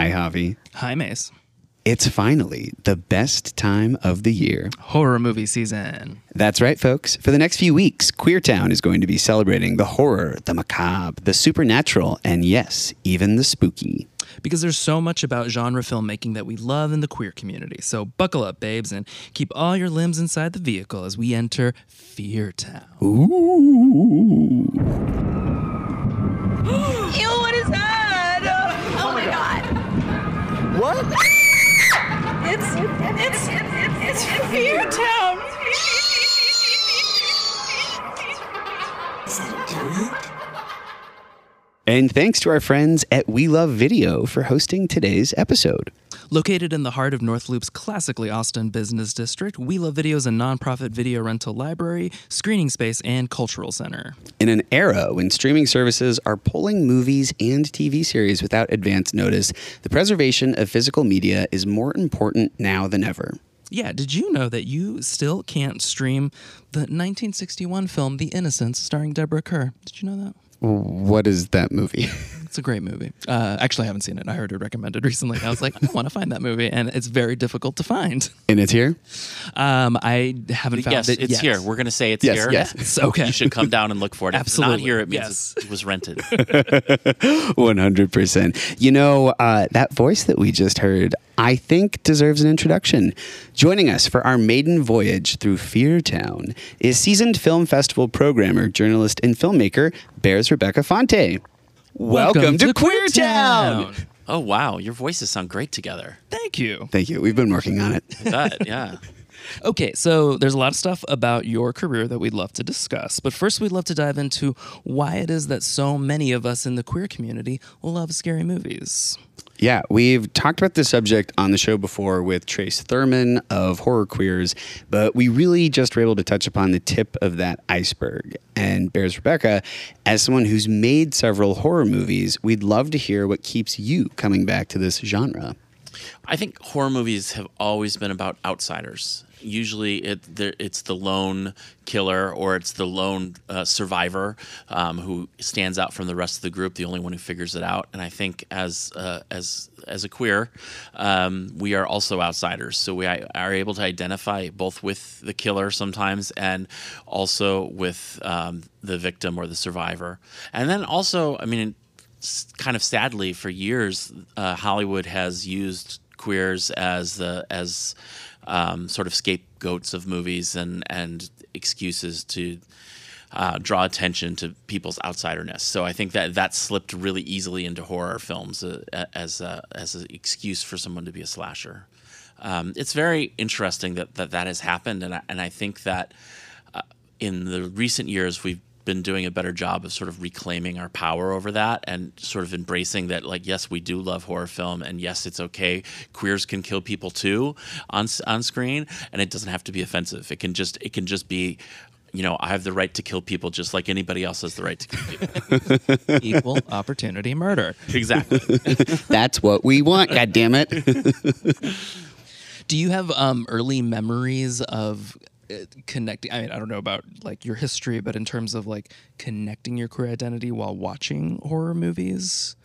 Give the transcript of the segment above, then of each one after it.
Hi, Javi. Hi, Mase. It's finally the best time of the year. Horror movie season. That's right, folks. For the next few weeks, Queertowne is going to be celebrating the horror, the macabre, the supernatural, and yes, even the spooky. Because there's so much about genre filmmaking that we love in the queer community. So buckle up, babes, and keep all your limbs inside the vehicle as we enter Feartowne. Ooh. Ew, what is that? Oh my god. What? It's it's it's, it's Feartowne. Is that a donut? And thanks to our friends at We Love Video for hosting today's episode. Located in the heart of North Loop's classically Austin business district, We Love Video is a nonprofit video rental library, screening space, and cultural center. In an era when streaming services are pulling movies and TV series without advance notice, the preservation of physical media is more important now than ever. Yeah, did you know that you still can't stream the 1961 film The Innocents starring Deborah Kerr? Did you know that? What is that movie? It's a great movie. Uh, actually, I haven't seen it. I heard it recommended recently. I was like, I want to find that movie, and it's very difficult to find. and it's here? Um, I haven't found it. yes, it it's yet. here. We're going to say it's Yes, here. yes. It's okay. You should come down and look for it. If it's not here, it means Yes. it was rented. 100%. You know, uh, that voice that we just heard, I think deserves an introduction. Joining us for our maiden voyage through Feartowne is seasoned film festival programmer, journalist, and filmmaker Bears Rebecca Fonte. Welcome, to, Queertowne. oh, wow. Your voices sound great together. Thank you. Thank you. We've been working on it. I bet, yeah. Okay, so there's a lot of stuff about your career that we'd love to discuss. But first, we'd love to dive into why it is that so many of us in the queer community love scary movies. Yeah, we've talked about this subject on the show before with Trace Thurman of Horror Queers, but we really just were able to touch upon the tip of that iceberg. And Bears Rebecca, as someone who's made several horror movies, we'd love to hear what keeps you coming back to this genre. I think horror movies have always been about outsiders. Usually, it, it's the lone killer or it's the lone uh, survivor um, who stands out from the rest of the group, the only one who figures it out. And I think as uh, as as a queer, um, we are also outsiders, so we are able to identify both with the killer sometimes and also with um, the victim or the survivor. And then also, I mean kind of sadly for years uh, hollywood has used queers as the as um, sort of scapegoats of movies and and excuses to uh, draw attention to people's outsiderness. So I think that that slipped really easily into horror films uh, as a, as an excuse for someone to be a slasher. Um, it's very interesting that that, that has happened, and I, and I think that uh, in the recent years we've been doing a better job of sort of reclaiming our power over that and sort of embracing that like yes we do love horror film and yes it's okay queers can kill people too on on screen and it doesn't have to be offensive it can just it can just be you know I have the right to kill people just like anybody else has the right to kill people Equal opportunity murder. exactly That's what we want, God damn it. Do you have um, early memories of Uh, connecting? I mean, I don't know about like your history, but in terms of like connecting your queer identity while watching horror movies.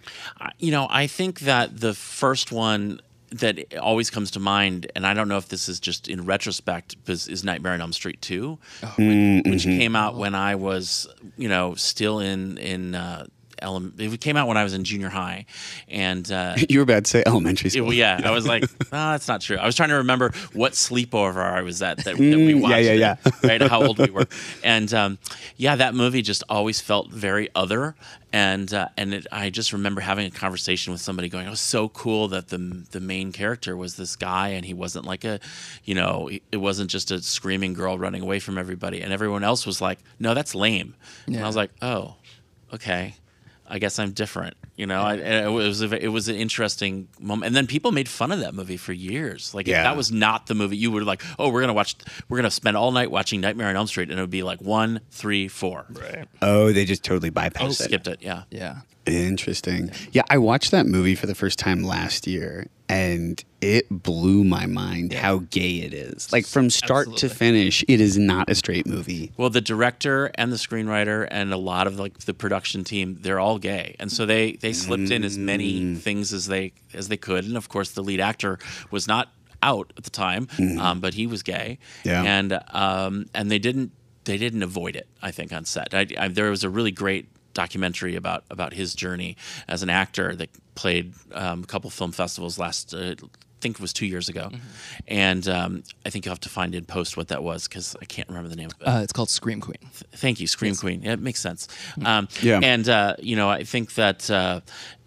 You know, I think that the first one that always comes to mind, and I don't know if this is just in retrospect, is, is Nightmare on Elm Street 2, which mm, mm-hmm. came out when I was, you know, still in in. Uh, ele- it came out when I was in junior high, and uh, you were about to say elementary school. well, yeah, I was like, oh, that's not true. I was trying to remember what sleepover I was at that, that we Mm, watched. yeah, yeah, it, yeah. right, how old we were, and um, yeah, that movie just always felt very other, and uh, and it, I just remember having a conversation with somebody going, "It was so cool that the the main character was this guy, and he wasn't like a, you know, it wasn't just a screaming girl running away from everybody, and everyone else was like, no, that's lame, and I was like, oh, okay." I guess I'm different. You know, I, it was a, it was an interesting moment, and then people made fun of that movie for years. Like if that was not the movie, you were like, "Oh, we're gonna watch, we're gonna spend all night watching Nightmare on Elm Street," and it would be like one, three, four. Right. Oh, they just totally bypassed oh, it. Skipped it. Yeah. Yeah. Interesting. Yeah, I watched that movie for the first time last year, and it blew my mind how gay it is. Like from start to finish, it is not a straight movie. Well, the director and the screenwriter and a lot of like the production team, they're all gay, and so they they slipped in as many things as they as they could. And of course, the lead actor was not out at the time, um, but he was gay, Yeah. and um, and they didn't they didn't avoid it. I think on set, I, I, there was a really great documentary about about his journey as an actor that played um, a couple film festivals last. Uh, I think it was two years ago, and um, I think you'll have to find in post what that was because I can't remember the name of it. Uh, it's called Scream Queen. Thank you, Scream Queen. Yeah, it makes sense. Um, Yeah. And, uh, you know, I think that uh,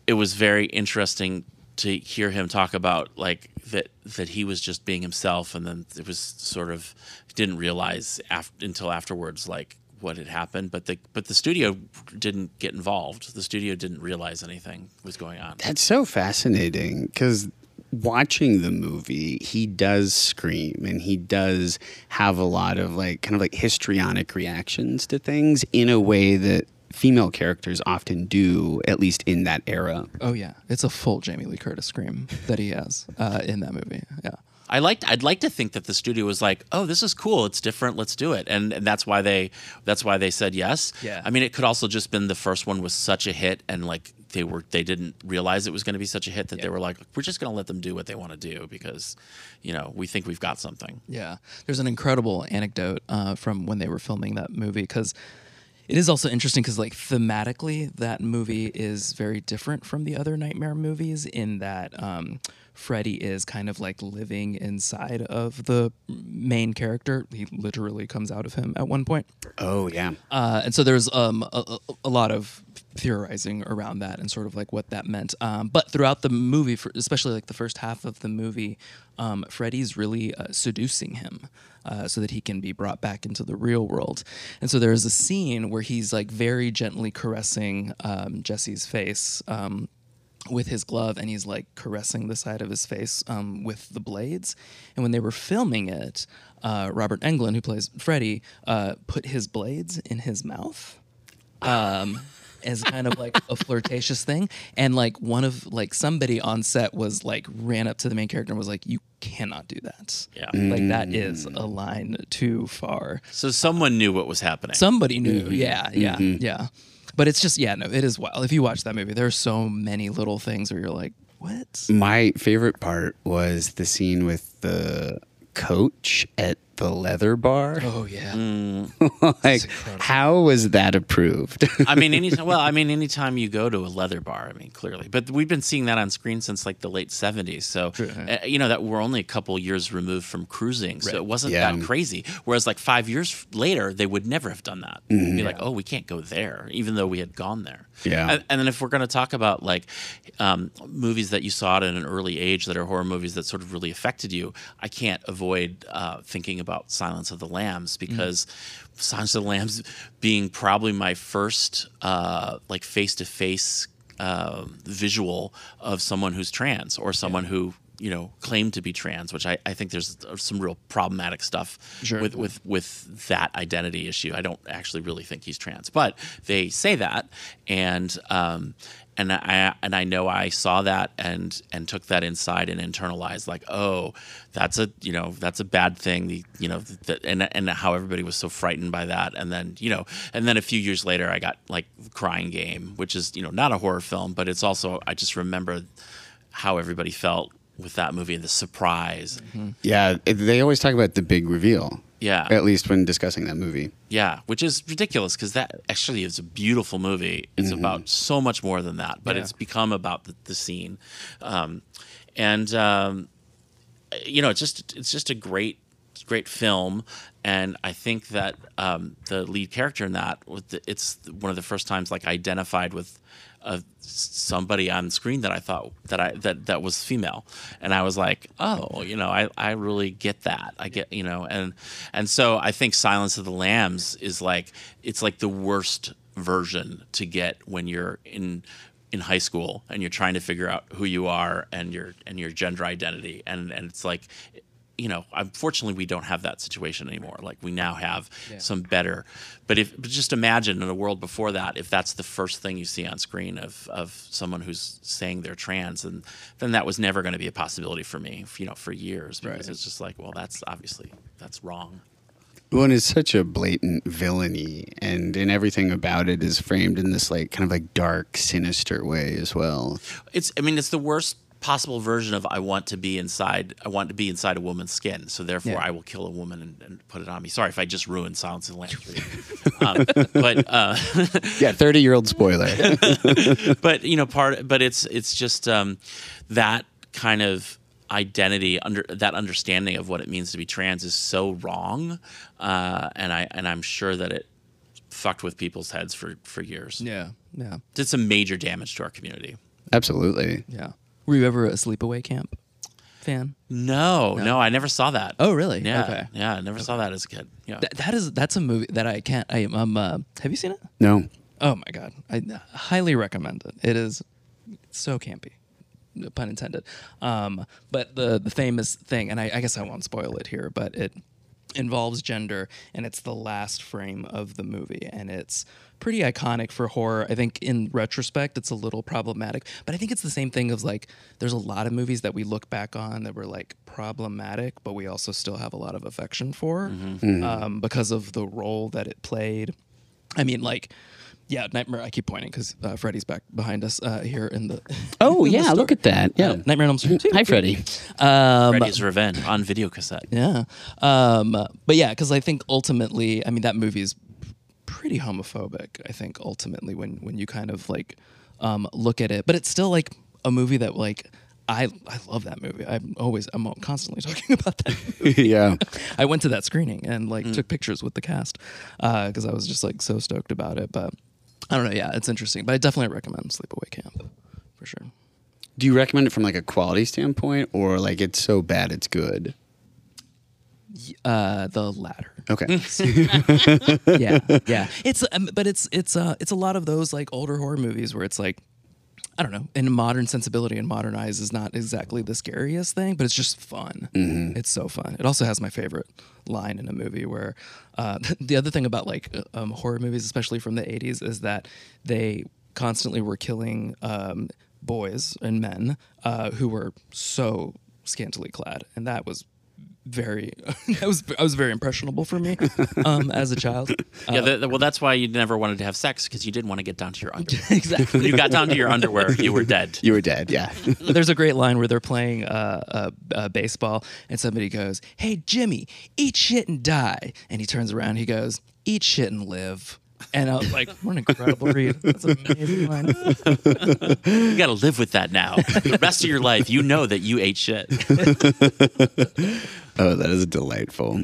it was very interesting to hear him talk about, like, that, that he was just being himself. And then it was sort of, didn't realize af- until afterwards, like, what had happened. But the, but the studio didn't get involved. The studio didn't realize anything was going on. That's so fascinating because watching the movie, he does scream and he does have a lot of like kind of like histrionic reactions to things in a way that female characters often do, at least in that era. Oh yeah, it's a full Jamie Lee Curtis scream that he has uh, in that movie. Yeah. I liked. I'd like to think that the studio was like, "Oh, this is cool. It's different. Let's do it." And, and that's why they. That's why they said yes. Yeah. I mean, it could also just been the first one was such a hit, and like they were, they didn't realize it was going to be such a hit that they were like, "We're just going to let them do what they want to do because, you know, we think we've got something." Yeah, there's an incredible anecdote uh, from when they were filming that movie because it is also interesting because like thematically that movie is very different from the other Nightmare movies in that um, Freddy is kind of like living inside of the main character. He literally comes out of him at one point. Oh, yeah. Uh, and so there's um, a, a- lot of theorizing around that and sort of like what that meant. Um, but throughout the movie, for, especially like the first half of the movie, um, Freddy's really uh, seducing him. Uh, so that he can be brought back into the real world. And so there's a scene where he's like very gently caressing um, Jesse's face um, with his glove and he's like caressing the side of his face um, with the blades. And when they were filming it, uh, Robert Englund, who plays Freddy, uh, put his blades in his mouth. Um, as kind of like a flirtatious thing and like one of like somebody on set was like ran up to the main character and was like you cannot do that Yeah. like that is a line too far So someone knew what was happening. Somebody knew. Yeah, yeah, yeah. But it's just yeah, no, it is wild. If you watch that movie, there are so many little things where you're like, what? My favorite part was the scene with the coach at the leather bar. Oh yeah. like, how was that approved? I mean, anytime. Well, I mean, anytime you go to a leather bar, I mean, clearly. But we've been seeing that on screen since like the late '70s. So, uh, you know, that we're only a couple years removed from cruising, so it wasn't Yeah. that crazy. Whereas, like five years later, they would never have done that. Be like, oh, we can't go there, even though we had gone there. Yeah. And, and then if we're going to talk about like um, movies that you saw at an early age that are horror movies that sort of really affected you, I can't avoid uh, thinking about Silence of the Lambs because Silence of the Lambs being probably my first uh, like face to face visual of someone who's trans or someone who you know claimed to be trans which I, I think there's some real problematic stuff Sure. with with with that identity issue. I don't actually really think he's trans but they say that. And um and I and I know I saw that and and took that inside and internalized like oh that's a you know that's a bad thing. The you know the, and and how everybody was so frightened by that. And then you know and then a few years later I got like Crying Game which is you know not a horror film but it's also I just remember how everybody felt with that movie and the surprise. Mm-hmm. Yeah, they always talk about the big reveal. Yeah. At least when discussing that movie. Yeah, which is ridiculous because that actually is a beautiful movie. It's about so much more than that, but Yeah. it's become about the, the scene, um, and um, you know, it's just it's just a great great film, and I think that um, the lead character in that it's one of the first times like I identified with. Uh, somebody on screen that I thought that I that that was female, and I was like, oh, you know, I I really get that. I get you know, and and so I think Silence of the Lambs is like it's like the worst version to get when you're in in high school and you're trying to figure out who you are and your and your gender identity and and it's like you know, unfortunately, we don't have that situation anymore. Like we now have some better. But if but just imagine in a world before that, if that's the first thing you see on screen of of someone who's saying they're trans, and then that was never going to be a possibility for me, you know, for years because Right. it's just like, well, that's obviously that's wrong. One it's such a blatant villainy, and and everything about it is framed in this like kind of like dark, sinister way as well. It's I mean, it's the worst possible version of I want to be inside I want to be inside a woman's skin. So therefore Yeah. I will kill a woman and, and put it on me. Sorry if I just ruined Silence of the Lambs um, but uh Yeah, thirty year old spoiler. but you know part but it's it's just um that kind of identity under that understanding of what it means to be trans is so wrong uh and I and I'm sure that it fucked with people's heads for for years. Yeah, yeah, Did some major damage to our community. Absolutely. yeah. Were you ever a sleepaway camp fan? No, no, I never saw that. Oh, really? Yeah, Okay. yeah, I never saw that as a kid. Yeah, That, that is that's a movie that I can't. I um. Uh, have you seen it? No. Oh my god, I highly recommend it. It is so campy, pun intended. Um, but the the famous thing, and I, I guess I won't spoil it here, but it involves gender, and it's the last frame of the movie, and it's pretty iconic for horror. I think in retrospect, it's a little problematic, but I think it's the same thing of like there's a lot of movies that we look back on that were like problematic, but we also still have a lot of affection for um, because of the role that it played. I mean, like, yeah, Nightmare. I keep pointing because uh, Freddy's back behind us uh, here in the. Oh in yeah, store. look at that. Yeah. Uh, Nightmare on Elm Street. Hi, Freddy. Um, Freddy's Revenge on video cassette. yeah, um, but yeah, because I think ultimately, I mean, that movie is pretty homophobic. I think ultimately, when when you kind of like um, look at it, but it's still like a movie that like. I, I love that movie. I'm always I'm constantly talking about that. movie. yeah. I went to that screening and like took pictures with the cast because I was just like so stoked about it. But I don't know. Yeah, it's interesting. But I definitely recommend Sleepaway Camp for sure. Do you recommend it from like a quality standpoint, or like it's so bad it's good? Uh, the latter. Okay. yeah, yeah. It's um, but it's it's uh it's a lot of those like older horror movies where it's like I don't know, in modern sensibility and modern eyes is not exactly the scariest thing, but it's just fun. It's so fun. It also has my favorite line in a movie where uh, the other thing about like uh, um, horror movies, especially from the '80s, is that they constantly were killing um, boys and men uh, who were so scantily clad, and that was very that was I was very impressionable for me um, as a child. Yeah, the, the- well, that's why you never wanted to have sex because you didn't want to get down to your underwear. exactly. when you got down to your underwear, you were dead. you were dead. Yeah. There's a great line where they're playing uh, uh, uh, baseball, and somebody goes, "Hey Jimmy, eat shit and die," and he turns around, he goes, "Eat shit and live." And I was like, "What an incredible read! That's an amazing line." You got to live with that now. The rest of your life, you know that you ate shit. Oh, that is delightful.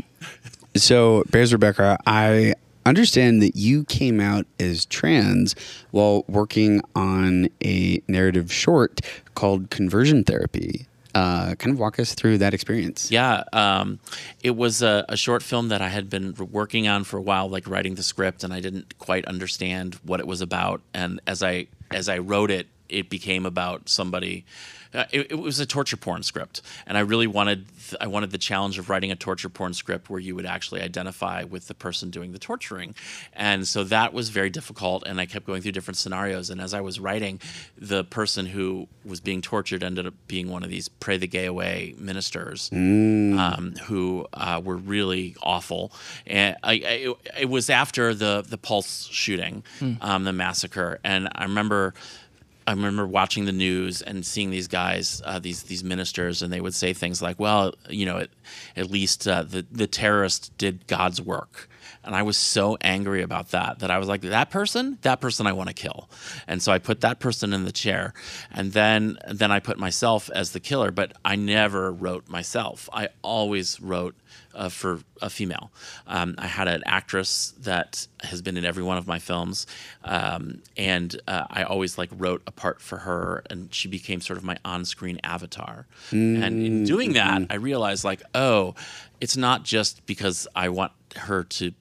So, Bears Rebecca, I understand that you came out as trans while working on a narrative short called Conversion Therapy. Uh, kind of walk us through that experience. Yeah, um, it was a, a short film that I had been working on for a while, like writing the script, and I didn't quite understand what it was about. And as I as I wrote it, it became about somebody. Uh, it, it was a torture porn script, and I really wanted th- I wanted the challenge of writing a torture porn script where you would actually identify with the person doing the torturing, and so that was very difficult. And I kept going through different scenarios. And as I was writing, the person who was being tortured ended up being one of these pray the gay away ministers um, who uh, were really awful. And I, I, it, it was after the the Pulse shooting, um, the massacre, and I remember. I remember watching the news and seeing these guys, uh, these these ministers, and they would say things like, "Well, you know, at, at least uh, the the terrorist did God's work." And I was so angry about that that I was like, "That person, that person, I want to kill." And so I put that person in the chair, and then then I put myself as the killer. But I never wrote myself. I always wrote uh, for a female. Um, I had an actress that has been in every one of my films, um, and uh, I always like wrote a part for her, and she became sort of my on-screen avatar. And in doing that, I realized like, oh, it's not just because I want her to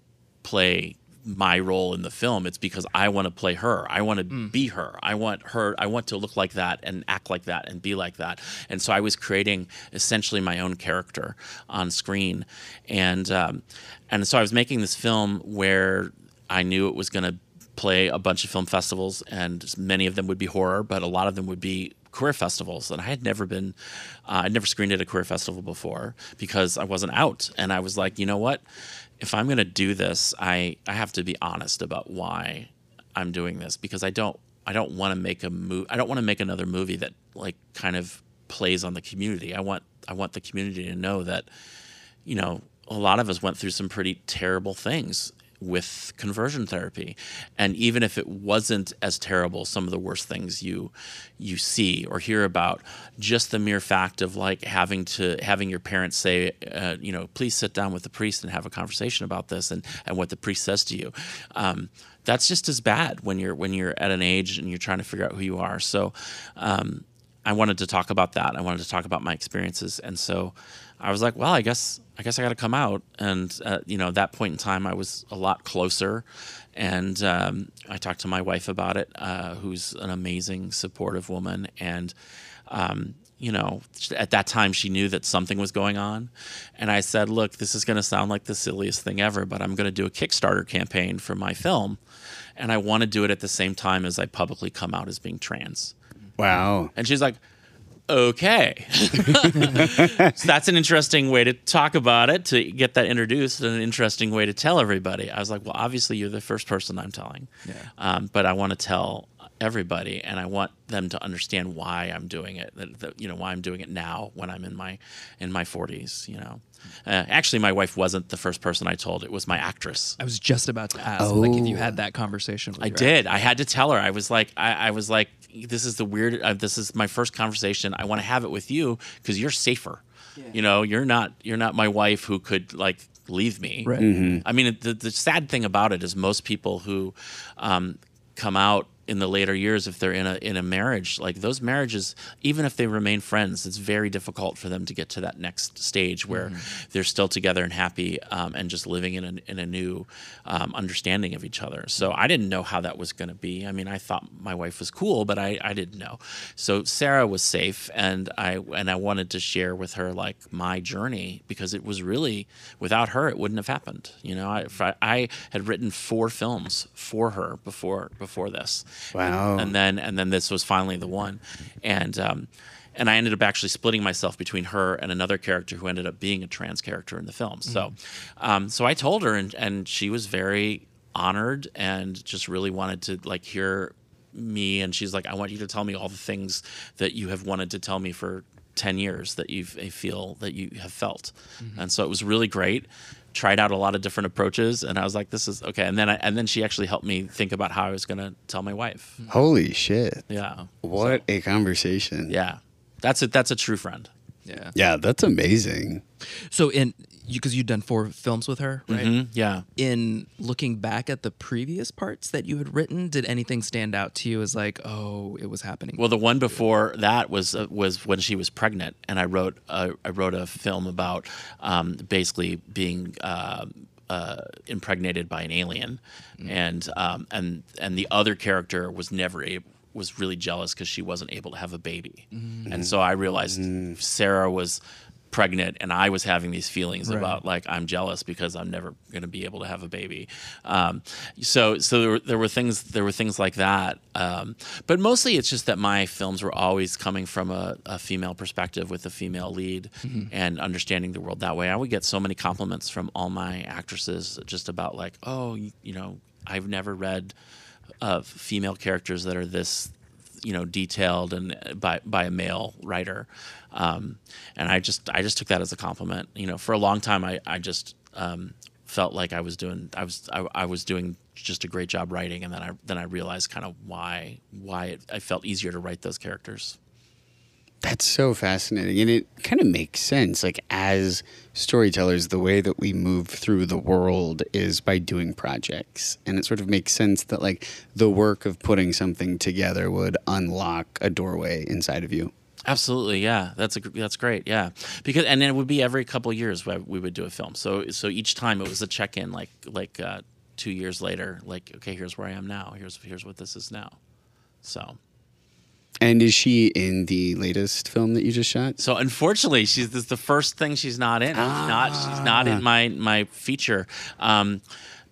play my role in the film. It's because I want to play her. I want to be her. I want her. I want to look like that and act like that and be like that. And so I was creating essentially my own character on screen, and um, and so I was making this film where I knew it was going to play a bunch of film festivals, and many of them would be horror, but a lot of them would be queer festivals and I had never been uh, I'd never screened at a queer festival before because I wasn't out and I was like you know what if I'm going to do this I I have to be honest about why I'm doing this because I don't I don't want to make a movie I don't want to make another movie that like kind of plays on the community. I want I want the community to know that you know a lot of us went through some pretty terrible things with conversion therapy. And even if it wasn't as terrible some of the worst things you you see or hear about just the mere fact of like having to having your parents say uh, you know please sit down with the priest and have a conversation about this and and what the priest says to you um, that's just as bad when you're when you're at an age and you're trying to figure out who you are. So um, I wanted to talk about that. I wanted to talk about my experiences. And so I was like, well, I guess I guess I got to come out. And uh, you know, at that point in time, I was a lot closer, and um, I talked to my wife about it, uh, who's an amazing, supportive woman, and. Um, you know, at that time she knew that something was going on. And I said, Look, this is going to sound like the silliest thing ever, but I'm going to do a Kickstarter campaign for my film. And I want to do it at the same time as I publicly come out as being trans. Wow. And she's like, okay. so that's an interesting way to talk about it, to get that introduced, and an interesting way to tell everybody. I was like, well, obviously, you're the first person I'm telling. Yeah. Um, but I want to tell everybody and I want them to understand why I'm doing it that, that, you know why I'm doing it now when I'm in my in my 40s you know uh, actually my wife wasn't the first person I told it was my actress I was just about to ask, like, if you Oh. had that conversation. With I your did. I had to tell her. I was like, I, I was like, this is the weird. Uh, this is my first conversation. I want to have it with you because you're safer. yeah. You know, you're not. You're not my wife who could like leave me. Right. I mean, the the sad thing about it is most people who um, come out in the later years if they're in a in a marriage like those marriages even if they remain friends it's very difficult for them to get to that next stage where they're still together and happy um, and just living in a, in a new um, understanding of each other. So i didn't know how that was going to be. I mean i thought my wife was cool but I, I didn't know. So sarah was safe and i and i wanted to share with her like my journey because it was really without her it wouldn't have happened. You know i, I, I had written four films for her before before this Wow. and then and then this was finally the one and um and I ended up actually splitting myself between her and another character who ended up being a trans character in the film. So, um, so I told her, and, and she was very honored and just really wanted to like hear me. And she's like, "I want you to tell me all the things that you have wanted to tell me for 10 years that you feel that you have felt. And so it was really great. Tried out a lot of different approaches, and I was like, "This is okay." And then, I, and then she actually helped me think about how I was going to tell my wife. Holy shit. Yeah, What a conversation. yeah, that's a that's a true friend. Yeah. Yeah, that's amazing. So in because you'd done four films with her, right? Mhm, Yeah. In looking back at the previous parts that you had written, did anything stand out to you as like, oh, it was happening? Well, the one before that was uh, was when she was pregnant, and I wrote uh, I wrote a film about um, basically being. Uh, uh, impregnated by an alien, and um, and and the other character was never able was really jealous because she wasn't able to have a baby, and so I realized Sarah was pregnant and I was having these feelings Right. about like I'm jealous because I'm never going to be able to have a baby. Um, so so there were, there were things there were things like that. Um, but mostly it's just that my films were always coming from a, a female perspective with a female lead and understanding the world that way. I would get so many compliments from all my actresses just about like, oh, you, you know, I've never read uh, female characters that are this you know detailed and uh, by by a male writer. Um, and i just i just took that as a compliment. You know for a long time i i just um, felt like i was doing i was I, I was doing just a great job writing and then i then i realized kind of why why it, i felt easier to write those characters That's so fascinating. And it kind of makes sense. Like, as storytellers, the way that we move through the world is by doing projects. And it sort of makes sense that, like, the work of putting something together would unlock a doorway inside of you. Absolutely, yeah. That's a that's great, yeah. Because and then it would be every couple years where we would do a film. So so each time it was a check in, like like uh, two years later, like, okay, here's where I am now. Here's here's what this is now. So And is she in the latest film that you just shot? so unfortunately, she's this is the first thing she's not in. She's not she's not in my my feature. Um,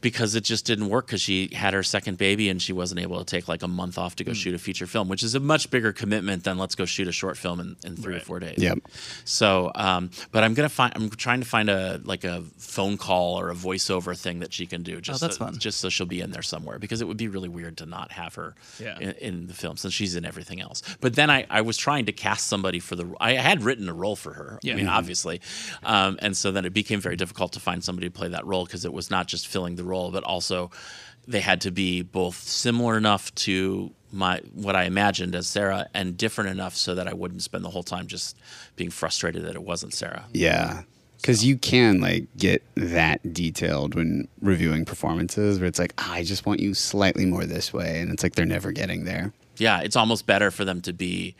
because it just didn't work because she had her second baby and she wasn't able to take like a month off to go shoot a feature film, which is a much bigger commitment than let's go shoot a short film in, in three or four days. Yep. So, um, but I'm gonna find. I'm trying to find a like a phone call or a voiceover thing that she can do. Just that's so, fun. Just so she'll be in there somewhere because it would be really weird to not have her Yeah. in, in the film since she's in everything else. But then I, I was trying to cast somebody for the. I had written a role for her. Yeah. I mean, obviously, um, and so then it became very difficult to find somebody to play that role because it was not just filling the role, but also they had to be both similar enough to my what I imagined as Sarah and different enough so that I wouldn't spend the whole time just being frustrated that it wasn't Sarah. Yeah. Because you can like get that detailed when reviewing performances, where it's like, "Ah, I just want you slightly more this way, and it's like they're never getting there. Yeah, it's almost better for them to be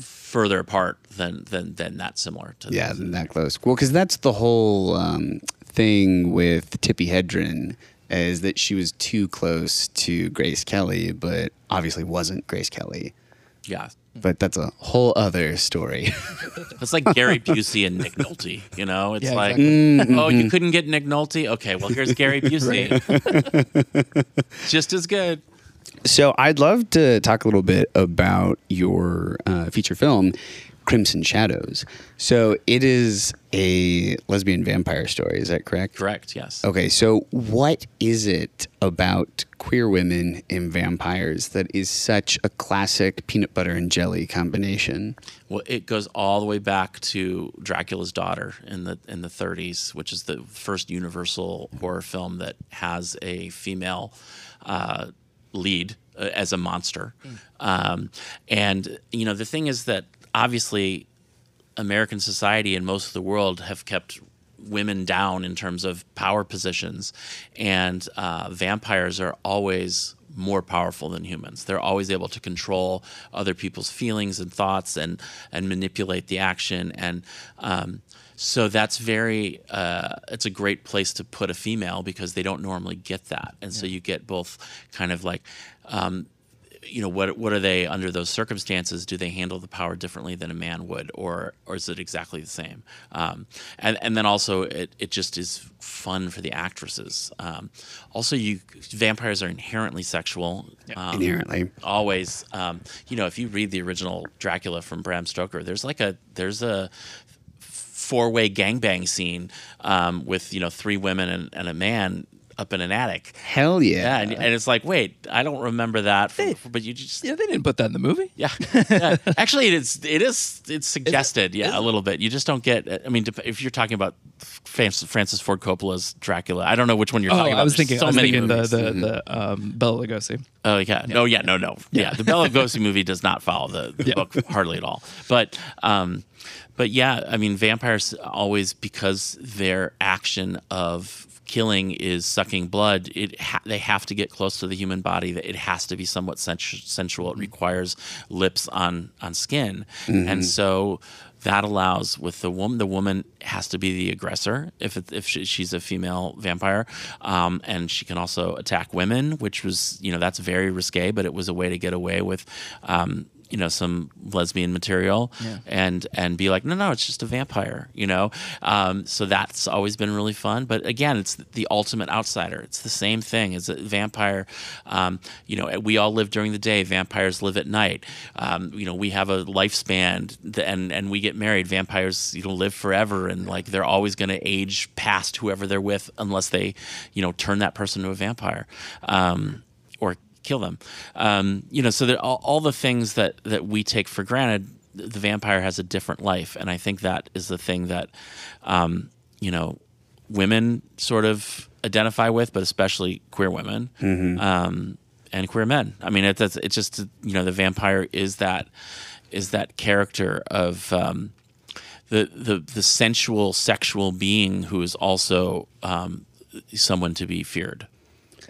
further apart than than than that similar to Yeah, than that close. Well, because that's the whole um, thing with Tippi Hedren is that she was too close to Grace Kelly, but obviously wasn't Grace Kelly. yeah. But that's a whole other story. It's like Gary Busey and Nick Nolte, you know? It's Yeah, like, exactly. oh, you couldn't get Nick Nolte? Okay, well, here's Gary Busey. Just as good. So I'd love to talk a little bit about your uh, feature film, Crimson Shadows. So it is a lesbian vampire story. Is that correct? Correct, yes. Okay, so what is it about queer women and vampires that is such a classic peanut butter and jelly combination? Well, it goes all the way back to Dracula's Daughter in the in the 30s, which is the first Universal horror film that has a female uh, lead uh, as a monster. Um, and you know, the thing is that obviously American society and most of the world have kept women down in terms of power positions, and uh, vampires are always more powerful than humans. They're always able to control other people's feelings and thoughts and and manipulate the action and. Um, so that's very, uh, it's a great place to put a female because they don't normally get that. And so you get both kind of like, um, you know what what are they under those circumstances? Do they handle the power differently than a man would or or is it exactly the same? Um, and and then also it, it just is fun for the actresses. Um, also you vampires are inherently sexual. Um, Inherently. always. Um, you know if you read the original Dracula from Bram Stoker there's like a there's a four-way gangbang scene um, with you know three women and, and a man up in an attic Hell yeah. yeah, and, and it's like, wait, I don't remember that. From, but you just, Yeah, they didn't put that in the movie. yeah, yeah. Actually, it is, it is, it's suggested, yeah, a little bit. You just don't get. I mean, if you're talking about Francis, Ford Coppola's Dracula, I don't know which one you're Oh, talking about. I was There's thinking, so I was many thinking the movies. the, the um, Bela Lugosi. Oh yeah, no, yeah, no, no, yeah. The Bela Lugosi movie does not follow the, the Yeah. book hardly at all. But, um, but yeah, I mean, vampires always because their action of killing is sucking blood. It ha- they have to get close to the human body. That it has to be somewhat sensu- sensual. It requires lips on on skin, and so. That allows with the woman. The woman has to be the aggressor if it, if she, she's a female vampire, um, and she can also attack women, which was you know that's very risque, but it was a way to get away with um, you know some lesbian material and and be like no no it's just a vampire you know? Um, so that's always been really fun. But again it's the ultimate outsider. It's the same thing as a vampire. Um, you know we all live during the day. Vampires live at night. Um, you know we have a lifespan and and we get married. Vampires you know live forever and like they're always going to age past whoever they're with unless they you know turn that person into a vampire um, or kill them. Um, you know, so that all, all the things that that we take for granted, the vampire has a different life, and I think that is the thing that, um, you know, women sort of identify with, but especially queer women. Um, and queer men. I mean, it, it's, it's just you know the vampire is that is that character of um, the the the sensual sexual being who is also um, someone to be feared.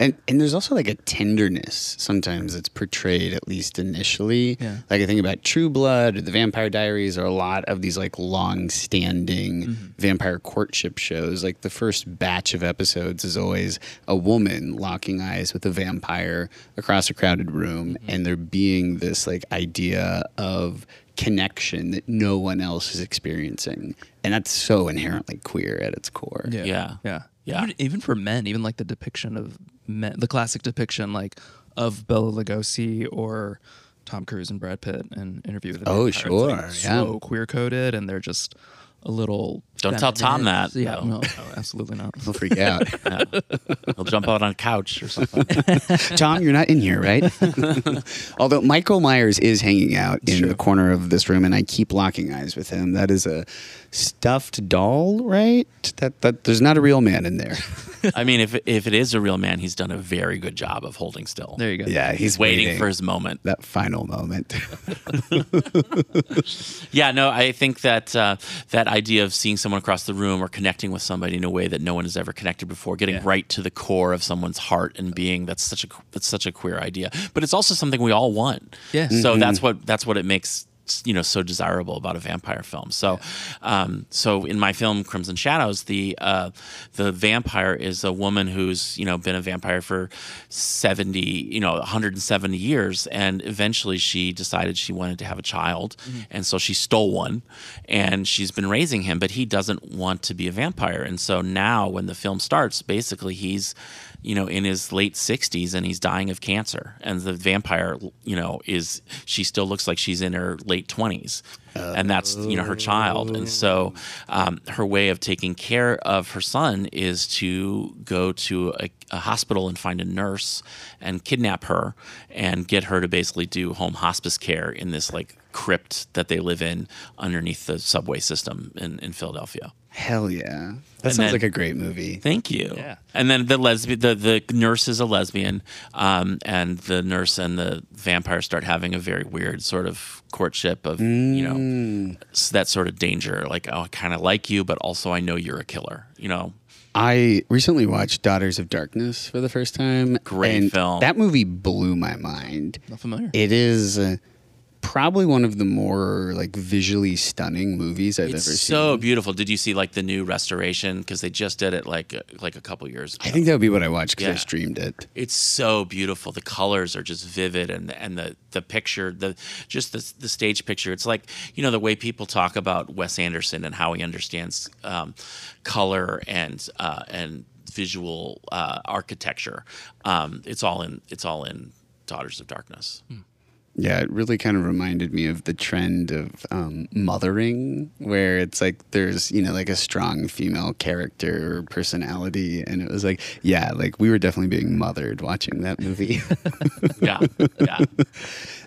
And and there's also like a tenderness sometimes that's portrayed at least initially. Yeah. Like I think about True Blood or The Vampire Diaries or a lot of these like long-standing Mm-hmm. vampire courtship shows. Like the first batch of episodes is always a woman locking eyes with a vampire across a crowded room, Mm-hmm. and there being this like idea of connection that no one else is experiencing, and that's so inherently queer at its core. Yeah. Yeah. Yeah. Yeah. Even, even for men, even like the depiction of men, the classic depiction like of Bela Lugosi or Tom Cruise and Brad Pitt in Interview with the Oh, Vampire. It's, oh, sure, like, yeah. So queer coded, and they're just a little. Don't tell Tom that, Yeah. though. No, no, absolutely not. He'll freak out. He'll jump out on a couch or something. Tom, you're not in here, right? Although Michael Myers is hanging out in the corner of this room, and I keep locking eyes with him. That is a stuffed doll, right? That that there's not a real man in there. I mean, if if it is a real man, he's done a very good job of holding still. There you go. Yeah, he's He's waiting, for his moment. that final moment. Yeah, no, I think that uh, that idea of seeing someone across the room or connecting with somebody in a way that no one has ever connected before, getting Yeah. right to the core of someone's heart and being that's such a that's such a queer idea. But it's also something we all want. Yeah. So that's what that's what it makes you know so desirable about a vampire film. So, um, so in my film Crimson Shadows, the uh, the vampire is a woman who's you know been a vampire for seventy, you know, one hundred and seventy years, and eventually she decided she wanted to have a child, and so she stole one, and she's been raising him, but he doesn't want to be a vampire, and so now when the film starts, basically he's you know, in his late 60s and he's dying of cancer. And the vampire, you know, is she still looks like she's in her late 20s. and that's, you know, her child. And so um, her way of taking care of her son is to go to a, a hospital and find a nurse and kidnap her and get her to basically do home hospice care in this like crypt that they live in underneath the subway system in, in Philadelphia. Hell yeah, that And sounds then- like a great movie. Thank you. Yeah. And then the lesbian, the, the nurse is a lesbian, um, and the nurse and the vampire start having a very weird sort of courtship of you know that sort of danger. Like, oh, I kind of like you, but also I know you're a killer. You know. I recently watched Daughters of Darkness for the first time. Great and film. That movie blew my mind. Not familiar. It is uh, probably one of the more like visually stunning movies I've It's ever seen. so beautiful. Did you see like the new restoration? Because they just did it like uh, like a couple years ago. I think that would be what I watched because I streamed it. It's so beautiful. The colors are just vivid, and and the the picture, the just the the stage picture. It's like you know the way people talk about Wes Anderson and how he understands um, color and uh, and visual uh, architecture. Um, it's all in it's all in Daughters of Darkness. Yeah, it really kind of reminded me of the trend of um, mothering, where it's like there's, you know, like a strong female character or personality. And it was like, yeah, like we were definitely being mothered watching that movie. Yeah, yeah.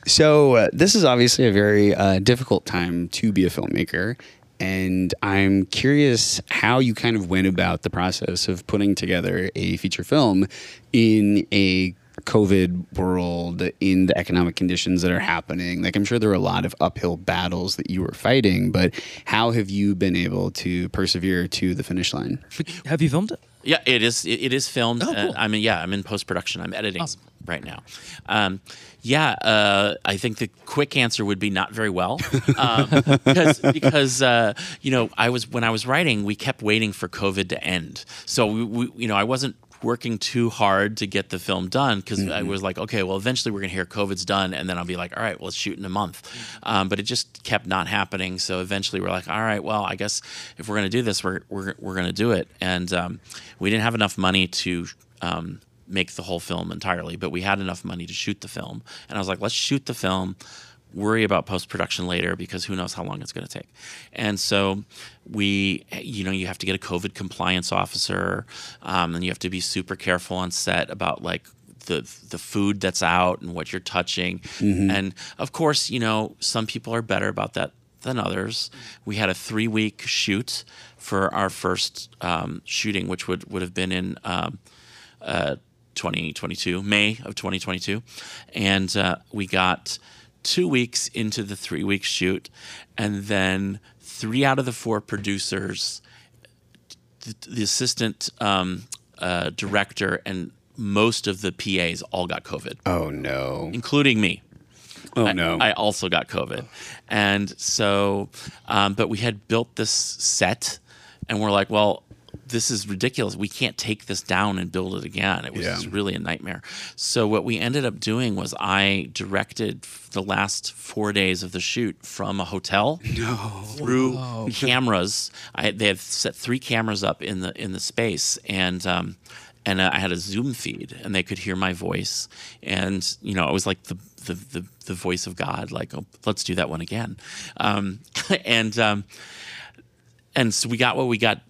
so, uh, this is obviously a very uh, difficult time to be a filmmaker. And I'm curious how you kind of went about the process of putting together a feature film in a COVID world, in the economic conditions that are happening. Like, I'm sure there are a lot of uphill battles that you were fighting, but how have you been able to persevere to the finish line? Have you filmed it? Yeah, it is. It, it is filmed. Oh, Uh. I mean, yeah, I'm in post production. I'm editing Awesome. right now. Um, yeah, uh, I think the quick answer would be not very well, um, because because uh, you know I was when I was writing, we kept waiting for COVID to end. So we, we you know I wasn't working too hard to get the film done because I was like, okay, well, eventually we're gonna hear COVID's done, and then I'll be like, all right, well, let's shoot in a month. Um, but it just kept not happening. So eventually we're like, all right, well, I guess if we're gonna do this, we're we're, we're gonna do it. And um, we didn't have enough money to. Um, make the whole film entirely, but we had enough money to shoot the film. And I was like, let's shoot the film, worry about post production later because who knows how long it's going to take. And so we, you know, you have to get a COVID compliance officer, um, and you have to be super careful on set about like the the food that's out and what you're touching. And of course, you know, some people are better about that than others. We had a three week shoot for our first um, shooting, which would would have been in. Um, uh, 2022, May of 2022. And uh, we got two weeks into the three week shoot, and then three out of the four producers, the, the assistant um, uh, director, and most of the PAs all got COVID, Oh no. including me. Oh I, no. I also got COVID. And so, um, but we had built this set and we're like, well, this is ridiculous. We can't take this down and build it again. It was Yeah. really a nightmare. So what we ended up doing was I directed the last four days of the shoot from a hotel through cameras. I they had set three cameras up in the in the space and. Um, and uh, I had a Zoom feed, and they could hear my voice, and you know, it was like the the the, the voice of God, like, oh, let's do that one again, um, and um, and so we got what we got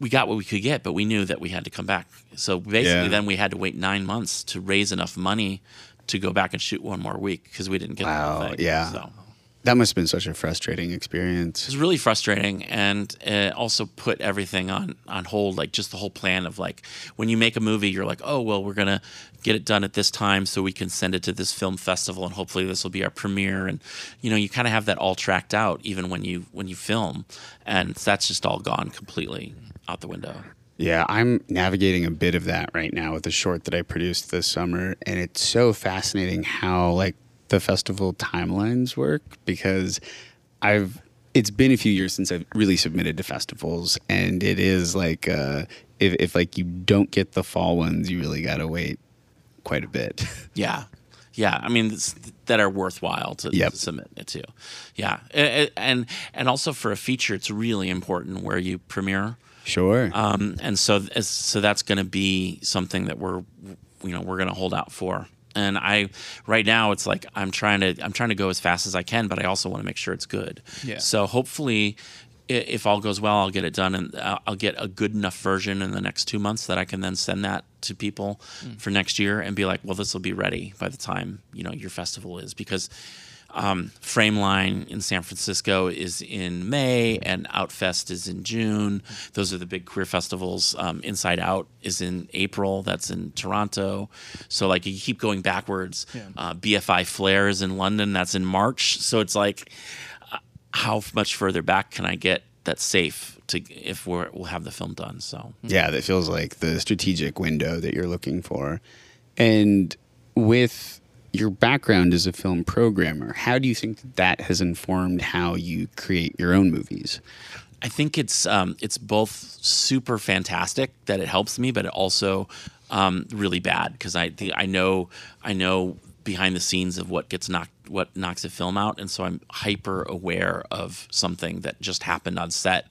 we got what we could get, but we knew that we had to come back. So basically, Yeah. then we had to wait nine months to raise enough money to go back and shoot one more week because we didn't get Wow, yeah. So that must have been such a frustrating experience. it was really frustrating, and uh, also put everything on on hold. Like just the whole plan of like when you make a movie, you're like, oh well, we're gonna get it done at this time so we can send it to this film festival, and hopefully this will be our premiere. And you know, you kind of have that all tracked out even when you when you film, and that's just all gone completely out the window. Yeah, I'm navigating a bit of that right now with the short that I produced this summer, and it's so fascinating how like the festival timelines work because I've it's been a few years since I've really submitted to festivals, and it is like uh, if if like you don't get the fall ones, you really gotta wait quite a bit. Yeah. Yeah, I mean that are worthwhile to, Yep. to submit it to. Yeah, A- a- and and also for a feature, it's really important where you premiere. Sure. Um, and so so that's going to be something that we're you know we're going to hold out for. And I right now it's like I'm trying to I'm trying to go as fast as I can, but I also want to make sure it's good. Yeah. So hopefully. If all goes well, I'll get it done, and I'll I'll get a good enough version in the next two months that I can then send that to people for next year and be like, "Well, this will be ready by the time you know your festival is." Because um, Frameline in San Francisco is in May, and Outfest is in June. Those are the big queer festivals. Um, Inside Out is in April. That's in Toronto. So like you keep going backwards. Uh, BFI Flare is in London. That's in March. So it's like, uh, how much further back can I get that's safe to if we're, we'll have the film done? So Yeah, that feels like the strategic window that you're looking for. And with your background as a film programmer, how do you think that, that has informed how you create your own movies? I think it's um, it's both super fantastic that it helps me, but it also um, really bad because I the, I know I know behind the scenes of what gets knocked what knocks a film out, and so I'm hyper aware of something that just happened on set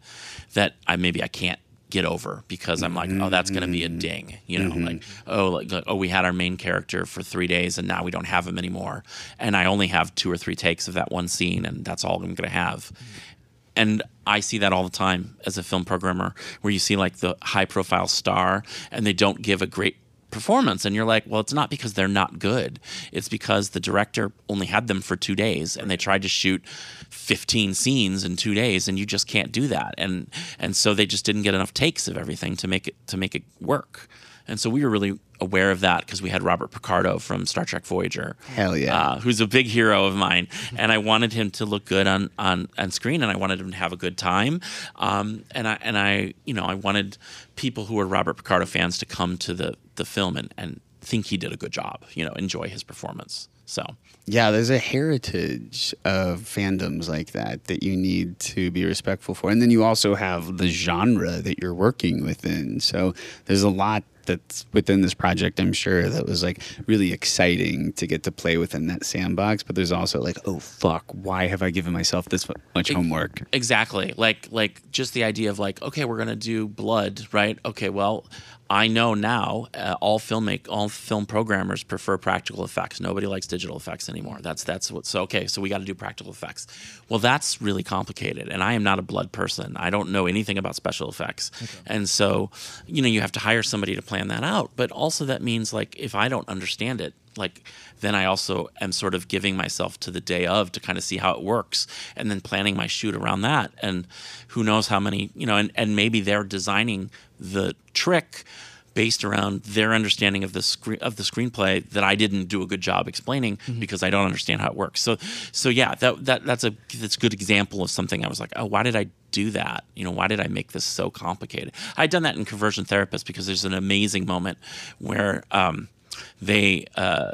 that I maybe I can't get over because I'm like, oh, that's going to be a mm-hmm. ding, you know, like mm-hmm. oh, like, like, oh, we had our main character for three days and now we don't have him anymore, and I only have two or three takes of that one scene, and that's all I'm going to have. And I see that all the time as a film programmer, where you see like the high profile star and they don't give a great performance, and you're like, well, it's not because they're not good. It's because the director only had them for two days, and they tried to shoot 15 scenes in two days, and you just can't do that, and and so they just didn't get enough takes of everything to make it to make it work. And so we were really aware of that because we had Robert Picardo from Star Trek Voyager Hell yeah. uh, who's a big hero of mine, and I wanted him to look good on on on screen, and I wanted him to have a good time, um, and I and I you know I wanted people who were Robert Picardo fans to come to the the film and and think he did a good job, you know, enjoy his performance. So Yeah, there's a heritage of fandoms like that that you need to be respectful for. And then you also have the genre that you're working within. So there's a lot that's within this project, I'm sure, that was like really exciting to get to play within that sandbox. But there's also like, oh, fuck, why have I given myself this much homework? Exactly. Like like just the idea of like, okay, we're gonna do blood, right? Okay, well, I know now uh, all filmmake all film programmers prefer practical effects. Nobody likes digital effects anymore. That's that's what. So okay, so we got to do practical effects. Well, that's really complicated, and I am not a blood person. I don't know anything about special effects, and so you know you have to hire somebody to plan that out. But also that means like if I don't understand it, like then I also am sort of giving myself to the day of to kind of see how it works and then planning my shoot around that and who knows how many you know and, and maybe they're designing the trick based around their understanding of the screen of the screenplay that I didn't do a good job explaining because I don't understand how it works. So so yeah, that that that's a that's a good example of something I was like, oh, why did I do that? You know, why did I make this so complicated? I'd done that in Conversion Therapist because there's an amazing moment where um, they. Uh,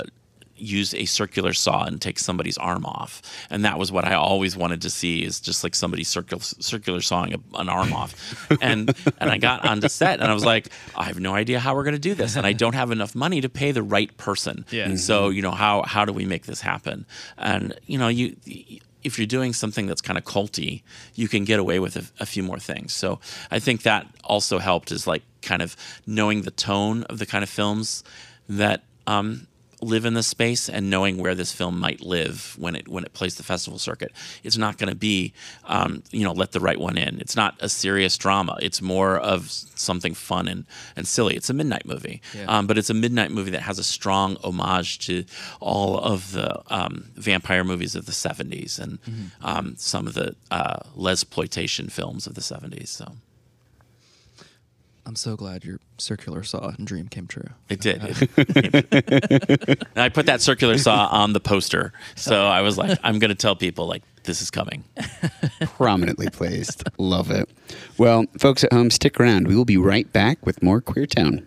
use a circular saw and take somebody's arm off and that was what i always wanted to see is just like somebody circular circular sawing a, an arm off and and i got onto set and i was like i have no idea how we're going to do this and i don't have enough money to pay the right person Yeah. so you know how how do we make this happen and you know you if you're doing something that's kind of culty, you can get away with a, a few more things. So I think that also helped is like kind of knowing the tone of the kind of films that um, live in this space and knowing where this film might live when it when it plays the festival circuit. It's not going to be, um, you know, let the right one in. It's not a serious drama. It's more of something fun and, and silly. It's a midnight movie, Yeah. um, but it's a midnight movie that has a strong homage to all of the um, vampire movies of the '70s and um, some of the uh, lesploitation films of the '70s. So I'm so glad your circular saw and dream came true. it did. Uh, it- and I put that circular saw on the poster, so I was like, I'm going to tell people like this is coming. prominently placed. Love it. Well, folks at home, stick around. We will be right back with more Queertowne.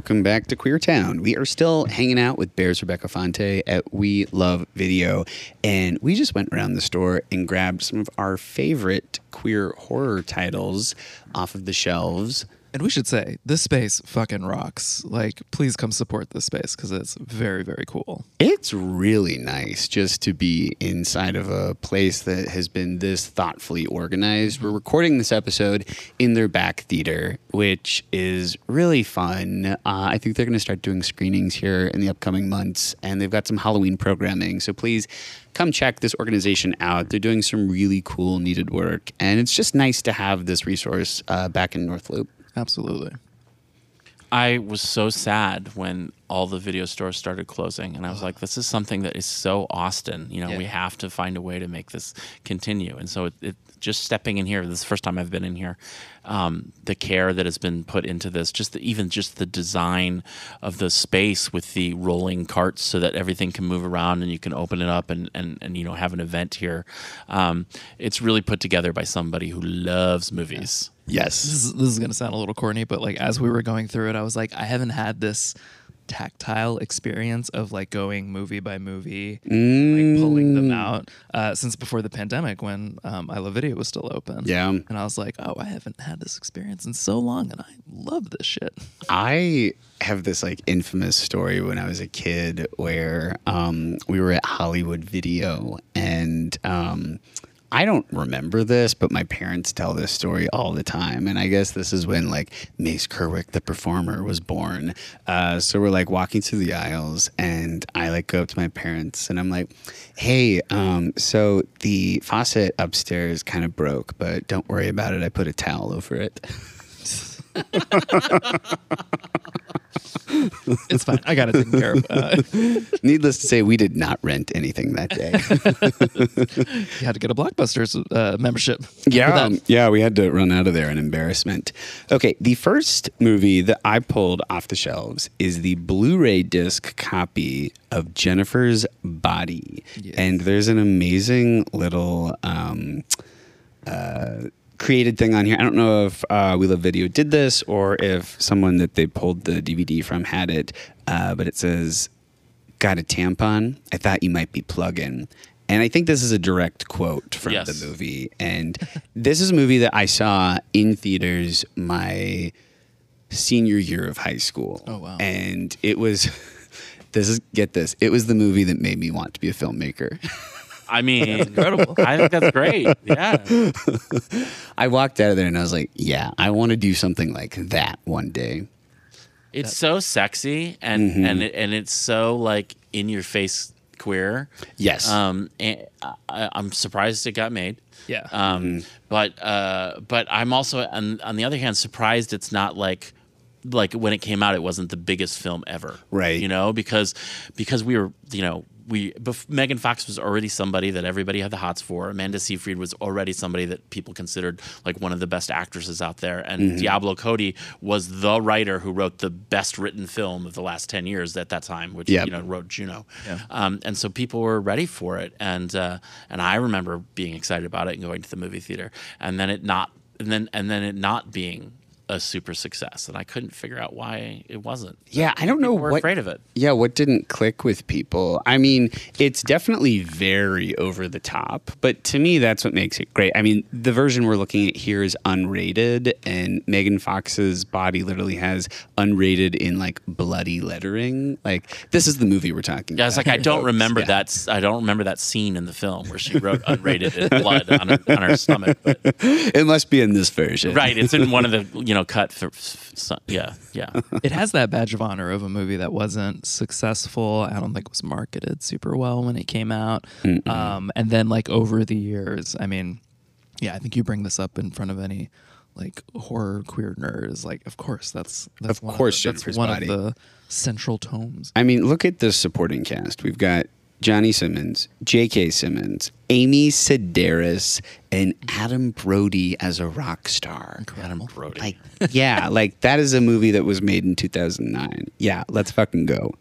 Welcome back to Queertowne. We are still hanging out with Bears Rebecca Fonte at We Love Video. And we just went around the store and grabbed some of our favorite queer horror titles off of the shelves. And we should say this space fucking rocks. Like, please come support this space because it's very, very cool. It's really nice just to be inside of a place that has been this thoughtfully organized. We're recording this episode in their back theater, which is really fun. Uh, I think they're going to start doing screenings here in the upcoming months, and they've got some Halloween programming. So please come check this organization out. They're doing some really cool, needed work, and it's just nice to have this resource uh, back in North Loop. Absolutely. I was so sad when all the video stores started closing, and I was like, "This is something that is so Austin. You know, Yeah. we have to find a way to make this continue." And so, it, it just stepping in here. This is the first time I've been in here. Um, the care that has been put into this, just the, even just the design of the space with the rolling carts, so that everything can move around and you can open it up and and, and you know have an event here. Um, it's really put together by somebody who loves movies. Yes. This is, this is going to sound a little corny, but like as we were going through it, I was like, I haven't had this tactile experience of like going movie by movie, like pulling them out uh, since before the pandemic when um, I Luv Video was still open. Yeah. And I was like, oh, I haven't had this experience in so long and I love this shit. I have this like infamous story when I was a kid where um, we were at Hollywood Video and um, I don't remember this, but my parents tell this story all the time. And I guess this is when like Mase Kerwick, the performer, was born. Uh, so we're like walking through the aisles and I like go up to my parents and I'm like, hey, um, so the faucet upstairs kind of broke, but don't worry about it. I put a towel over it. It's fine. I got it taken care of. Uh, Needless to say, we did not rent anything that day. you had to get a Blockbusters uh, membership. yeah, um, yeah, we had to run out of there in embarrassment. Okay, the first movie that I pulled off the shelves is the Blu-ray disc copy of Jennifer's Body, Yes. and there's an amazing little. Um, uh, created thing on here. I don't know if uh, We Love Video did this or if someone that they pulled the DVD from had it, uh, but it says, Got a tampon? I thought you might be plug-in. And I think this is a direct quote from Yes. the movie. And this is a movie that I saw in theaters my senior year of high school. Oh, wow. And it was, this is, get this, it was the movie that made me want to be a filmmaker. I mean, incredible. I think that's great. Yeah. I walked out of there and I was like, yeah, I want to do something like that one day. It's so sexy and Mm-hmm. and it, and it's so like in your face queer. Yes. Um, and I, I'm surprised it got made. Yeah. Um, Mm-hmm. but uh, but I'm also on on the other hand surprised it's not like like when it came out it wasn't the biggest film ever. Right. You know because because we were you know we bef- Megan Fox was already somebody that everybody had the hots for. Amanda Seyfried was already somebody that people considered like one of the best actresses out there. And Diablo Cody was the writer who wrote the best written film of the last ten years at that time, which Yep. you know wrote Juno. Um, and so people were ready for it, and uh, and I remember being excited about it and going to the movie theater, and then it not and then and then it not being a super success, and I couldn't figure out why it wasn't. Yeah, I don't know were afraid of it. Yeah, what didn't click with people? I mean, it's definitely very over the top, but to me, that's what makes it great. I mean, the version we're looking at here is unrated, and Megan Fox's body literally has unrated in like bloody lettering. Like, this is the movie we're talking about. Yeah, about. it's like I don't remember Yeah. that. I don't remember that scene in the film where she wrote "unrated" in blood on her, on her stomach. But, It must be in this version. right, it's in one of the you know cut for. so- Yeah, yeah. it has that badge of honor of a movie that wasn't successful. I don't think it was marketed super well when it came out. Um, and then like over the years, I mean, yeah, I think you bring this up in front of any like horror queer nerds. Like, of course, that's that's Of one course, of the, that's one body. of the central tomes. I mean, look at the supporting cast. We've got Johnny Simmons, J.K. Simmons, Amy Sedaris, and Adam Brody as a rock star. Adam Brody. Like, yeah, like that is a movie that was made in 2009. Yeah, let's fucking go.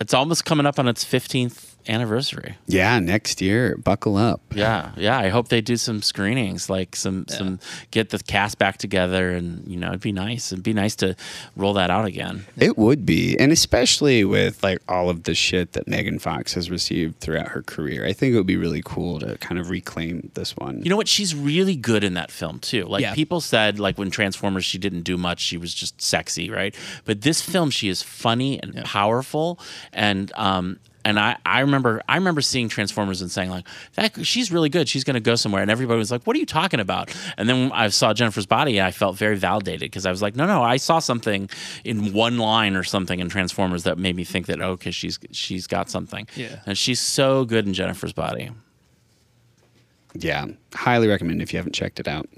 it's almost coming up on its 15th anniversary. Yeah, next year, buckle up. Yeah, yeah. I hope they do some screenings, like some some get the cast back together, and you know, it'd be nice. It'd be nice to roll that out again. It would be, and especially with like all of the shit that Megan Fox has received throughout her career, I think it would be really cool to kind of reclaim this one. You know what? She's really good in that film too. Like Yeah. people said, like when Transformers, she didn't do much. She was just sexy, right? But this film, she is funny and powerful, and um, and I, I remember I remember seeing Transformers and saying like that she's really good. She's going to go somewhere, and everybody was like, "What are you talking about?" And then I saw Jennifer's body, and I felt very validated because I was like, "No, no, I saw something in one line or something in Transformers that made me think that oh, okay, she's she's got something." Yeah. and she's so good in Jennifer's body. yeah, highly recommend if you haven't checked it out.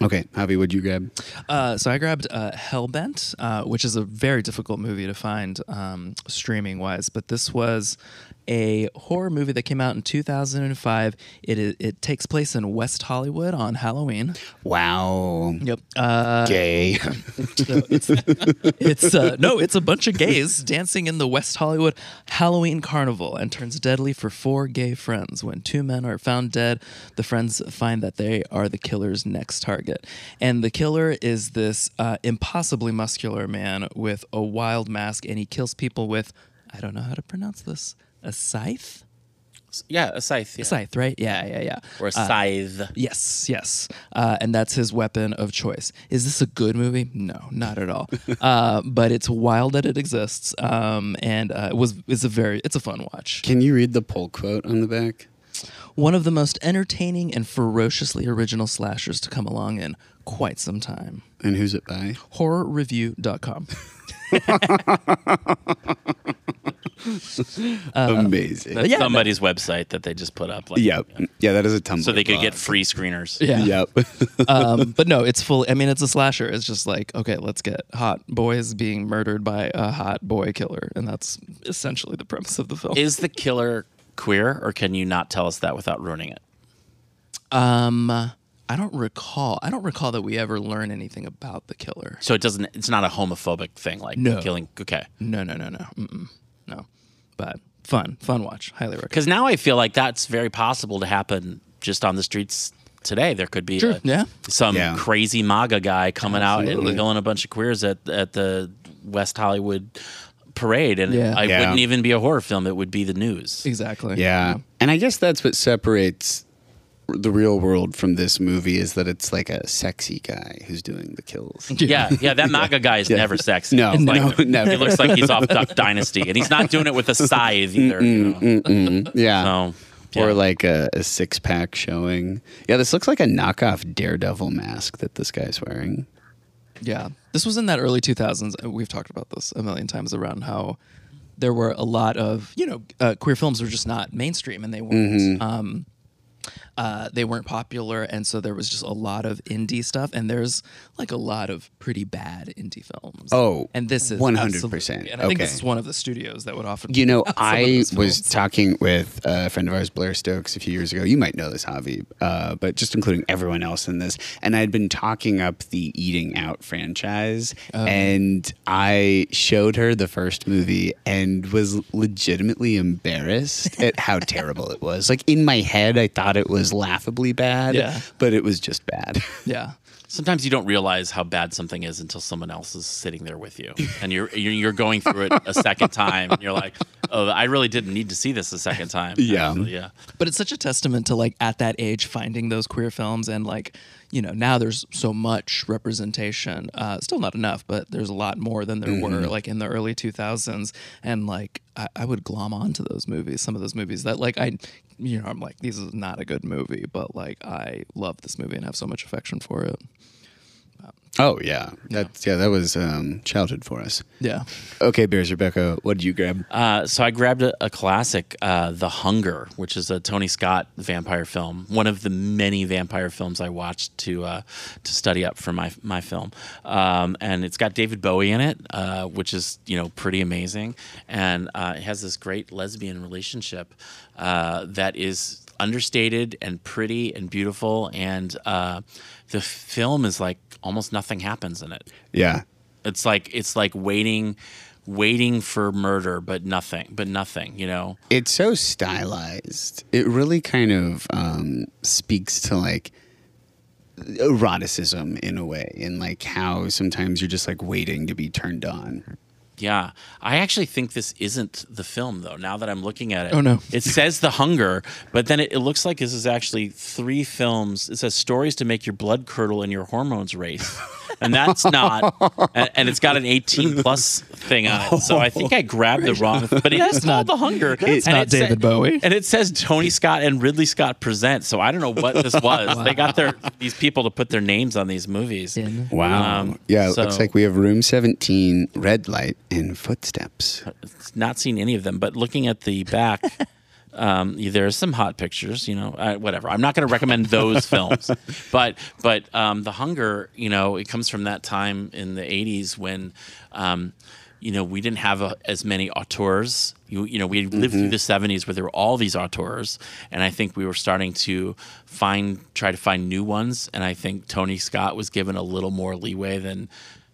Okay, Javi, what'd you grab? Uh, so I grabbed uh, Hellbent, uh, which is a very difficult movie to find um, streaming wise, but this was a horror movie that came out in 2005. It i- it takes place in West Hollywood on Halloween. Wow, Yep. Uh, gay. so it's it's uh, no, it's a bunch of gays dancing in the West Hollywood Halloween carnival and turns deadly for four gay friends. When two men are found dead, the friends find that they are the killer's next target, and the killer is this uh, impossibly muscular man with a wild mask, and he kills people with I don't know how to pronounce this a scythe. Yeah, a scythe. A scythe, right? Yeah, yeah, yeah. or a Uh, scythe. Yes, yes. Uh, and that's his weapon of choice. Is this a good movie? No, not at all. uh, but it's wild that it exists. Um, and uh, it was it's a very it's a fun watch. Can you read the poll quote on the back? One of the most entertaining and ferociously original slashers to come along in quite some time. And who's it by? Horrorreview.com. Amazing. That's yeah, somebody's website that they just put up. Like, Yep. Yeah, that is a Tumblr. So they could get free screeners. Yeah. Yep. um, but no, it's full. I mean, it's a slasher. It's just like, okay, let's get hot boys being murdered by a hot boy killer. And that's essentially the premise of the film. Is the killer queer, or can you not tell us that without ruining it? Um, I don't recall. I don't recall that we ever learn anything about the killer. So it doesn't. It's not a homophobic thing, like No. killing. Okay. No, no, no, no, Mm-mm. no. But fun, fun watch. Highly recommend. Because now I feel like that's very possible to happen just on the streets today. There could be Sure. a- Yeah. some Yeah. crazy MAGA guy coming out and killing a bunch of queers at at the West Hollywood parade, and Yeah. it Yeah. wouldn't even be a horror film; it would be the news. Exactly. Yeah. And I guess that's what separates the real world from this movie is that it's like a sexy guy who's doing the kills. Yeah, yeah, that MAGA guy is never sexy. No, It's like, no, never. He looks like he's off Duck Dynasty, and he's not doing it with a scythe either. You know? Mm-mm. Yeah. So, Or like a, a six pack showing. Yeah, this looks like a knockoff Daredevil mask that this guy's wearing. Yeah. This was in that early 2000s. Uh, We've talked about this a million times around how there were a lot of, you know, uh, queer films were just not mainstream and they weren't. Um, uh, they weren't popular, and so there was just a lot of indie stuff. And there's like a lot of pretty bad indie films. Oh, and this is 100%. absolutely- And I think this is one of the studios that would often. You know, put out some of I was talking with a friend of ours, Blair Stokes, a few years ago. You might know this, Javi, uh, but just including everyone else in this. And I'd been talking up the Eating Out franchise, Oh. and I showed her the first movie and was legitimately embarrassed at how terrible it was. Like in my head, I thought it was laughably bad, Yeah. but it was just bad. Yeah. Sometimes you don't realize how bad something is until someone else is sitting there with you, and you're you're, you're going through it a second time, and you're like, "Oh, I really didn't need to see this a second time." Yeah. Actually, yeah. But it's such a testament to like at that age finding those queer films and like you know now there's so much representation. Uh, still not enough, but there's a lot more than there were like in the early 2000s. And like I, I would glom onto those movies. Some of those movies that like I, you know, I'm like this is not a good movie, but like I love this movie and have so much affection for it. Oh yeah, that's yeah, that was um, childhood for us. Yeah. Okay, Bears Rebecca, what did you grab? Uh, so I grabbed a, a classic, uh, The Hunger, which is a Tony Scott vampire film. One of the many vampire films I watched to uh, to study up for my my film, um, and it's got David Bowie in it, uh, which is you know pretty amazing, and uh, it has this great lesbian relationship uh, that is understated and pretty and beautiful, and uh, the film is like almost nothing happens in it. Yeah, It's like it's like waiting, waiting for murder, but nothing, but nothing. You know. it's so stylized. It really kind of um, speaks to like eroticism in a way, and like how sometimes you're just like waiting to be turned on. Yeah, I actually think this isn't the film though. Now that I'm looking at it, Oh, no. it says The Hunger, but then it, it looks like this is actually three films. It says stories to make your blood curdle and your hormones race, and that's not. and, and it's got an 18 plus thing on it. So I think I grabbed the wrong. But it is called The Hunger. It's and not it sa- David Bowie. and it says Tony Scott and Ridley Scott present. So I don't know what this was. They got their these people to put their names on these movies. Wow. Um, yeah, it so- looks like we have room 17, red light, and footsteps. not seen any of them, but looking at the back, um, there's some hot pictures. You know, uh, whatever. I'm not going to recommend those films, but but um, the hunger, you know, it comes from that time in the '80s when. Um, you know, we didn't have uh as many auteurs. You, you know, we lived through the '70s where there were all these auteurs, and I think we were starting to find, try to find new ones. And I think Tony Scott was given a little more leeway than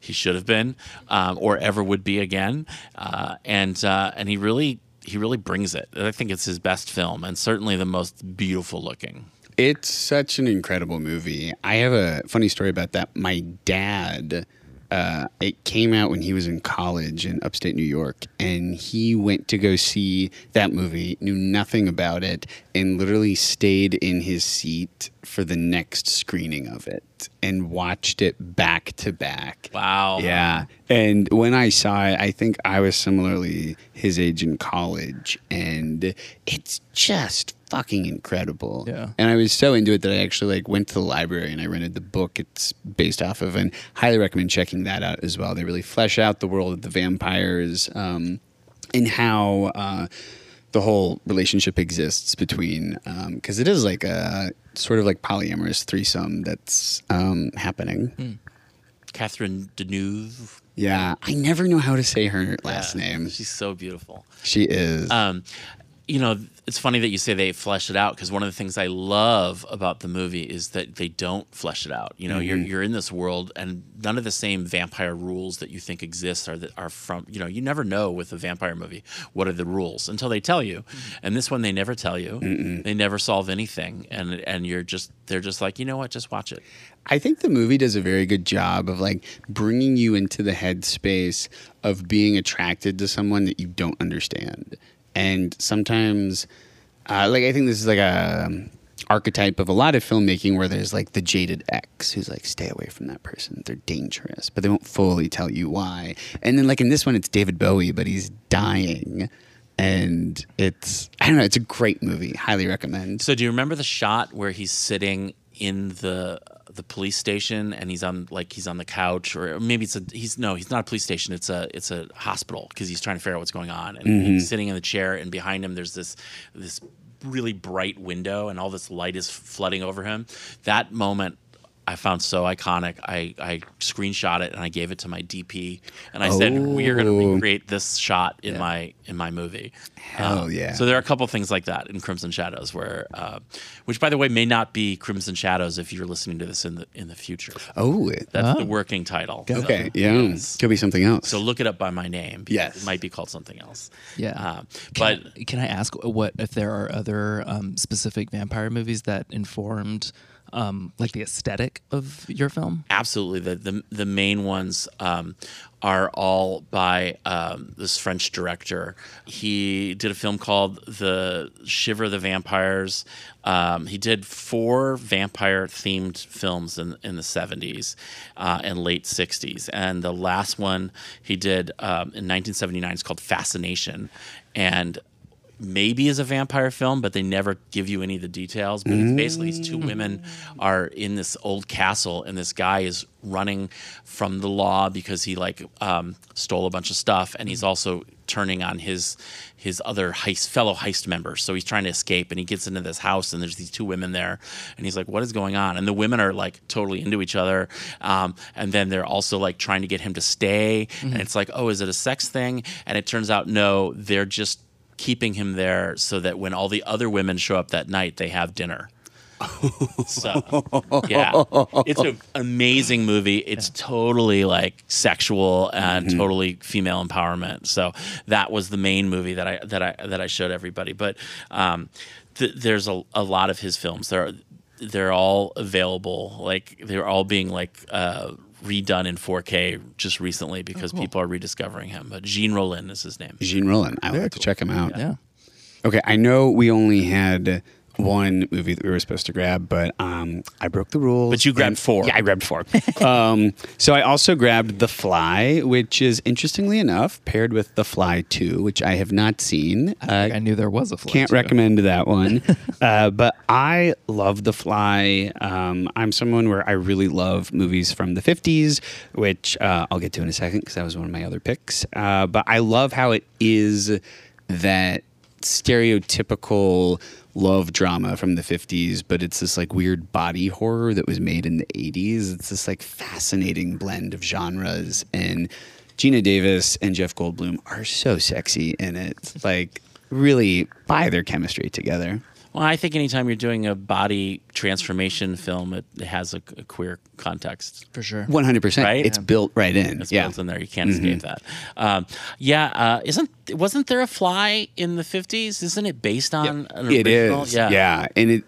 he should have been, um, or ever would be again. Uh, and uh, and he really he really brings it. I think it's his best film, and certainly the most beautiful looking. It's such an incredible movie. I have a funny story about that. My dad, uh, it came out when he was in college in upstate New York, and he went to go see that movie, knew nothing about it, and literally stayed in his seat for the next screening of it and watched it back to back. Wow. Yeah. And when I saw it, I think I was similarly his age in college. And it's just fucking incredible. Yeah. And I was so into it that I actually like went to the library and I rented the book it's based off of and highly recommend checking that out as well. They really flesh out the world of the vampires um, and how uh, the whole relationship exists between because it is like a sort of like polyamorous threesome that's um, happening. Catherine Deneuve. Yeah, I never know how to say her last Yeah, name. She's so beautiful. She is. Um, you know, it's funny that you say they flesh it out because one of the things I love about the movie is that they don't flesh it out. You know, you're mm-hmm. you're in this world, and none of the same vampire rules that you think exist are that are from. You know, you never know with a vampire movie what are the rules until they tell you. Mm-hmm. And this one, they never tell you. They never solve anything, and and you're just they're just like, you know what, just watch it. I think the movie does a very good job of like bringing you into the headspace of being attracted to someone that you don't understand. And sometimes, uh, like, I think this is like a um, archetype of a lot of filmmaking where there's like the jaded ex who's like, stay away from that person. They're dangerous, but they won't fully tell you why. And then, like, in this one, it's David Bowie, but he's dying. And it's, I don't know, it's a great movie. Highly recommend. So do you remember the shot where he's sitting in the the police station and he's on like he's on the couch or maybe it's a he's no he's not a police station. It's a it's a hospital because he's trying to figure out what's going on. And he's mm-hmm. sitting in the chair and behind him there's this this really bright window and all this light is flooding over him. That moment I found so iconic. I, I screenshot it and I gave it to my DP and I said, "We are going to Oh. recreate this shot in Yeah. my in my movie." Hell yeah. So there are a couple things like that in Crimson Shadows, where, uh, which by the way may not be Crimson Shadows if you're listening to this in the in the future. Oh, it- That's the working title. So, okay. Yeah. yes. Could be something else. So look it up by my name. Yes. it might be called something else. Yeah. Uh, but Can, can I ask what if there are other um, specific vampire movies that informed um, like the aesthetic of your film? absolutely the the, the main ones um, are all by um, this French director. He did a film called The Shiver of the Vampires. Um, he did four vampire themed films in in the 70s uh, and late 60s, and the last one he did um, in 1979 is called Fascination, and maybe is a vampire film, but they never give you any of the details. But it's basically these two women are in this old castle, and this guy is running from the law because he like um, stole a bunch of stuff, and he's also turning on his his other heist fellow heist members. So he's trying to escape, and he gets into this house, and there's these two women there, and he's like, "What is going on?" And the women are like totally into each other, um, and then they're also like trying to get him to stay, and it's like, "Oh, is it a sex thing?" And it turns out no, they're just keeping him there so that when all the other women show up that night, they have dinner. so, yeah, it's an amazing movie. It's totally like sexual and totally female empowerment. So that was the main movie that I that I that I showed everybody. But um, th- there's a, a lot of his films. They're they're all available. Like they're all being like. Uh, redone in 4K just recently because oh, people are rediscovering him. But Jean Rollin is his name. Jean Rollin. I would like to check him out. Yeah. Okay, I know we only had one movie that we were supposed to grab, but um, I broke the rules. But you grabbed and- four. Yeah, I grabbed four. um, so I also grabbed The Fly, which is interestingly enough paired with The Fly Two, which I have not seen. Uh, I knew there was a flight. can't too. recommend that one. uh, but I love The Fly. Um, I'm someone where I really love movies from the 50s, which uh, I'll get to in a second because that was one of my other picks. Uh, but I love how it is that stereotypical love drama from the 50s, but it's this like weird body horror that was made in the 80s. It's this like fascinating blend of genres. And Geena Davis and Jeff Goldblum are so sexy in it. Like, really buy their chemistry together. Well, I think anytime you're doing a body transformation film, it, it has a, a queer context. for sure. 100%. Right? It's built right in. It's yeah. built in there. You can't escape that. Um, yeah, uh, isn't wasn't there a fly in the '50s? Isn't it based on an It original? is. Yeah. And it,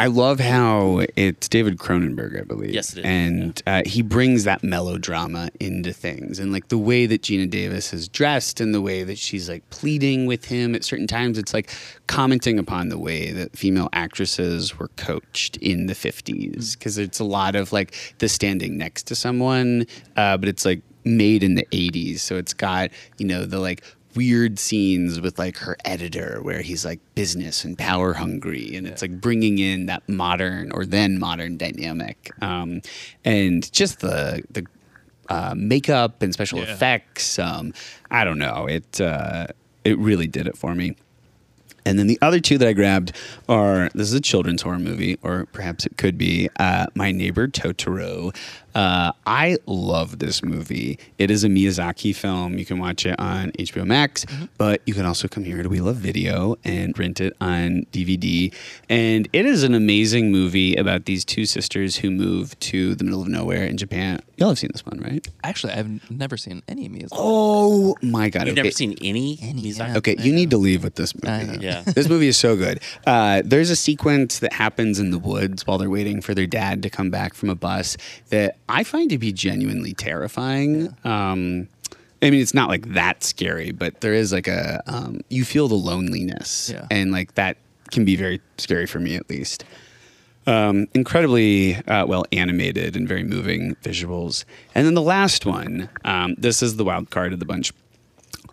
I love how it's David Cronenberg, I believe. Yes, it is. And uh, he brings that melodrama into things. And like the way that Geena Davis is dressed and the way that she's like pleading with him at certain times, it's like commenting upon the way that female actresses were coached in the 50s. Because it's a lot of like the standing next to someone, uh, but it's like made in the 80s. So it's got, you know, the like weird scenes with like her editor where he's like business and power hungry and it's like bringing in that modern or then modern dynamic um, and just the the uh, makeup and special Yeah. effects um, i don't know it uh, it really did it for me and then the other two that I grabbed are this is a children's horror movie, or perhaps it could be uh, My Neighbor Totoro. Uh, I love this movie. It is a Miyazaki film. You can watch it on HBO Max, but you can also come here to We Love Video and rent it on DVD. And it is an amazing movie about these two sisters who move to the middle of nowhere in Japan. Y'all have seen this one, right? Actually, I've never seen any of music. Oh my God. You've okay. never seen any? Any, Miyazaki? yeah. Okay, you need to leave with this movie. Yeah. this movie is so good. Uh, there's a sequence that happens in the woods while they're waiting for their dad to come back from a bus that I find to be genuinely terrifying. Um, I mean, it's not like that scary, but there is like a um, you feel the loneliness, Yeah. and like that can be very scary for me at least. Um, incredibly uh, well animated and very moving visuals. And then the last one, um, this is the wild card of the bunch.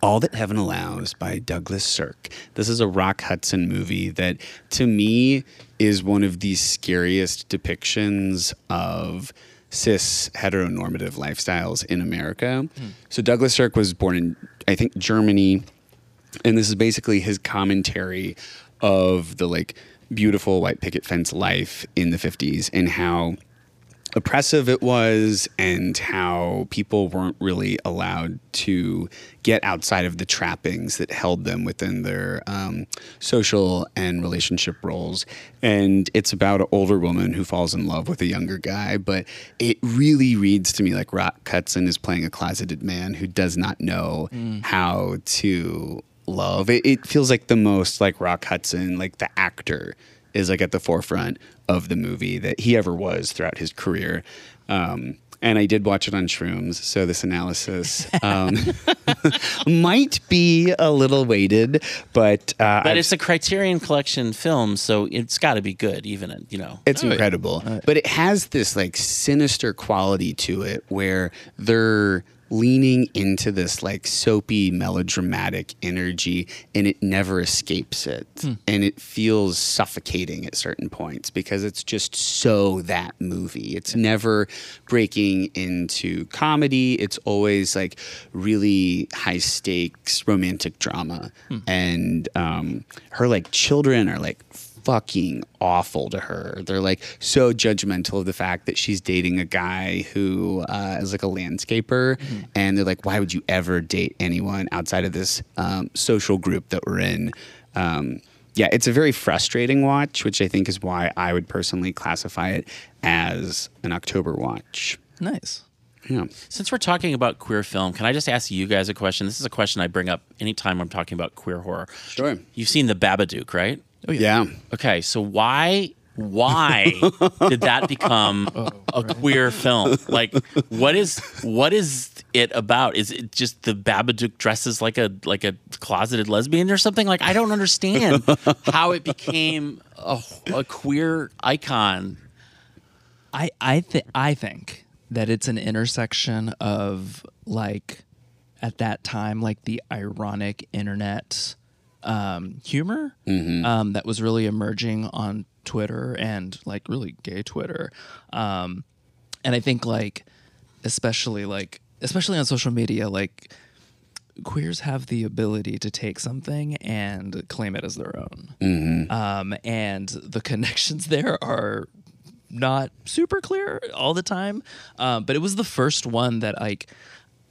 All That Heaven Allows by Douglas Sirk. This is a Rock Hudson movie that, to me, is one of the scariest depictions of cis heteronormative lifestyles in America. Hmm. So, Douglas Sirk was born in, I think, Germany. And this is basically his commentary of the like beautiful white picket fence life in the 50s and how oppressive it was and how people weren't really allowed to get outside of the trappings that held them within their um, social and relationship roles. And it's about an older woman who falls in love with a younger guy, but it really reads to me like Rock Hudson is playing a closeted man who does not know how to love. It, it feels like the most like Rock Hudson, like the actor is like at the forefront of the movie that he ever was throughout his career. Um, and I did watch it on shrooms, so this analysis um, might be a little weighted, but uh, But I've- it's a Criterion Collection film, so it's got to be good, even at, you know. It's incredible. but it has this like sinister quality to it where they're leaning into this like soapy melodramatic energy and it never escapes it. And it feels suffocating at certain points because it's just so that movie. It's never breaking into comedy. It's always like really high stakes romantic drama. And um, her like children are like fucking awful to her. They're like so judgmental of the fact that she's dating a guy who uh, is like a landscaper, and they're like, "Why would you ever date anyone outside of this um, social group that we're in?" Um, yeah, it's a very frustrating watch, which I think is why I would personally classify it as an October watch. Nice. Yeah. Since we're talking about queer film, can I just ask you guys a question? This is a question I bring up anytime I'm talking about queer horror. Sure. You've seen The Babadook, right? Oh, yeah. Okay, so why why did that become oh, a queer film? Like what is what is it about? Is it just the Babadook dresses like a like a closeted lesbian or something? Like I don't understand how it became a, a queer icon. I I think I think that it's an intersection of like at that time like the ironic internet um, humor um, that was really emerging on Twitter and like really gay Twitter, um, and I think like especially like especially on social media like queers have the ability to take something and claim it as their own. Um, and the connections there are not super clear all the time. Um, but it was the first one that like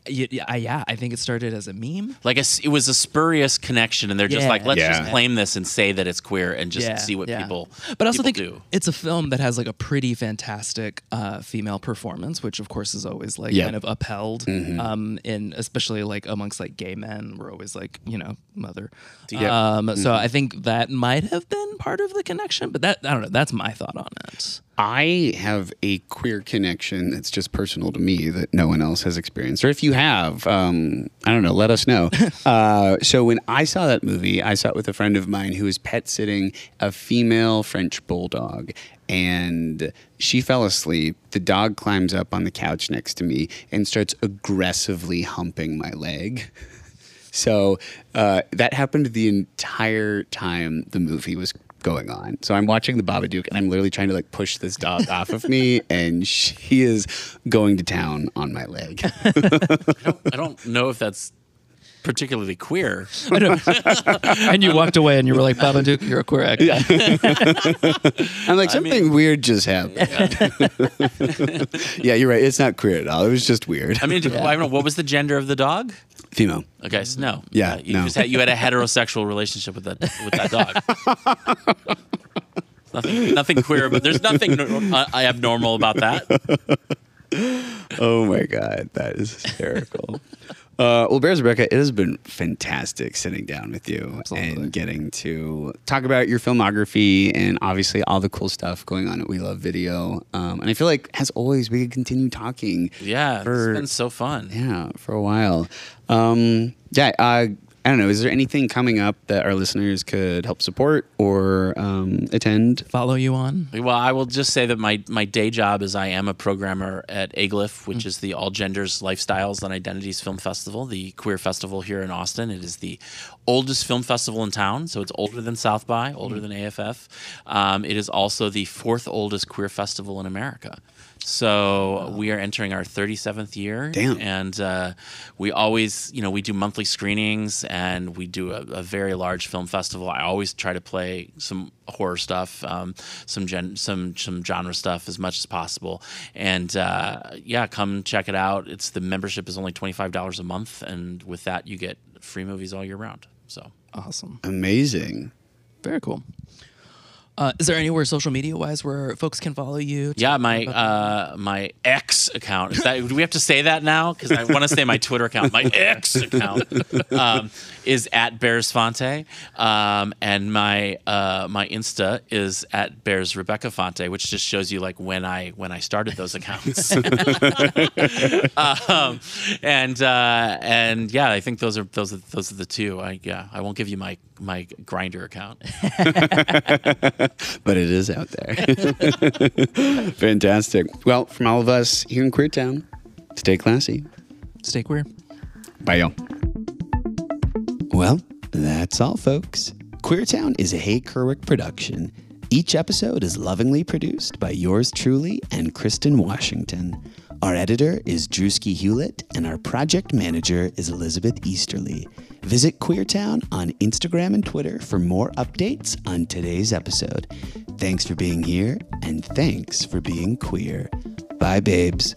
y- y- I- yeah i think it started as a meme Like a s it was a spurious connection, and they're just Yeah. like, let's Yeah. just claim this and say that it's queer and just see what yeah. people. But I also think do. it's a film that has like a pretty fantastic uh, female performance, which of course is always like Yeah. kind of upheld, um, in especially like amongst like gay men. We're always like you know mother. Yeah. Um, So I think that might have been part of the connection, but that I don't know. That's my thought on it. I have a queer connection that's just personal to me that no one else has experienced. Or if you have, um, I don't know, let us know. uh, so when I saw that movie, I saw it with a friend of mine who was pet sitting a female French bulldog. And she fell asleep. The dog climbs up on the couch next to me and starts aggressively humping my leg. So uh, that happened the entire time the movie was going on. So I'm watching the Babadook and I'm literally trying to like push this dog off of me, and she is going to town on my leg. I don't know if that's particularly queer. I know. and you walked away and you were like, Babadook, you're a queer actor. I'm like something weird just happened. Yeah. you're right. It's not queer at all. It was just weird. I mean, I don't know. What was the gender of the dog? Female. Okay, so no. Yeah, Uh, you no. just had you had a heterosexual relationship with that with that dog. nothing, nothing queer, but there's nothing nor- uh, abnormal about that. Oh my god, that is hysterical. Uh, well, Bears Rebecca, it has been fantastic sitting down with you Absolutely. and getting to talk about your filmography and obviously all the cool stuff going on at We Love Video. Um, and I feel like, as always, we could continue talking. Yeah, for, it's been so fun. yeah, for a while. Um, yeah, uh, I don't know. Is there anything coming up that our listeners could help support or um, attend? Follow you on. Well, I will just say that my, my day job is I am a programmer at aGLIFF, which is the All Genders, Lifestyles, and Identities Film Festival, the queer festival here in Austin. It is the oldest film festival in town, so it's older than South by, older than AFF. Um, it is also the fourth oldest queer festival in America. So we are entering our 37th year. Damn. And uh, we always, you know, we do monthly screenings and we do a, a very large film festival. I always try to play some horror stuff, um, some gen- some some genre stuff as much as possible. And uh, yeah, come check it out. It's the membership is only twenty five dollars a month, and with that you get free movies all year round. So Awesome. Amazing. Very cool. Uh, is there anywhere social media wise where folks can follow you? yeah, my uh, my X account. Is that, do we have to say that now? Because I want to say my Twitter account. My X account um, is at Bears Fonte, um, and my uh, my Insta is at Bears Rebecca Fonte, which just shows you like when I when I started those accounts. um, and uh, and yeah, I think those are those are those are the two. I yeah, I won't give you my my Grindr account. but it is out there. Fantastic. Well, from all of us here in Queertowne, stay classy. Stay queer. Bye, y'all. Well, that's all, folks. Queertowne is a Hey Kerwick production. Each episode is lovingly produced by yours truly and Kristen Washington. Our editor is Drewski Hewlett, and our project manager is Elizabeth Easterly. Visit Queertowne on Instagram and Twitter for more updates on today's episode. Thanks for being here, and thanks for being queer. Bye, babes.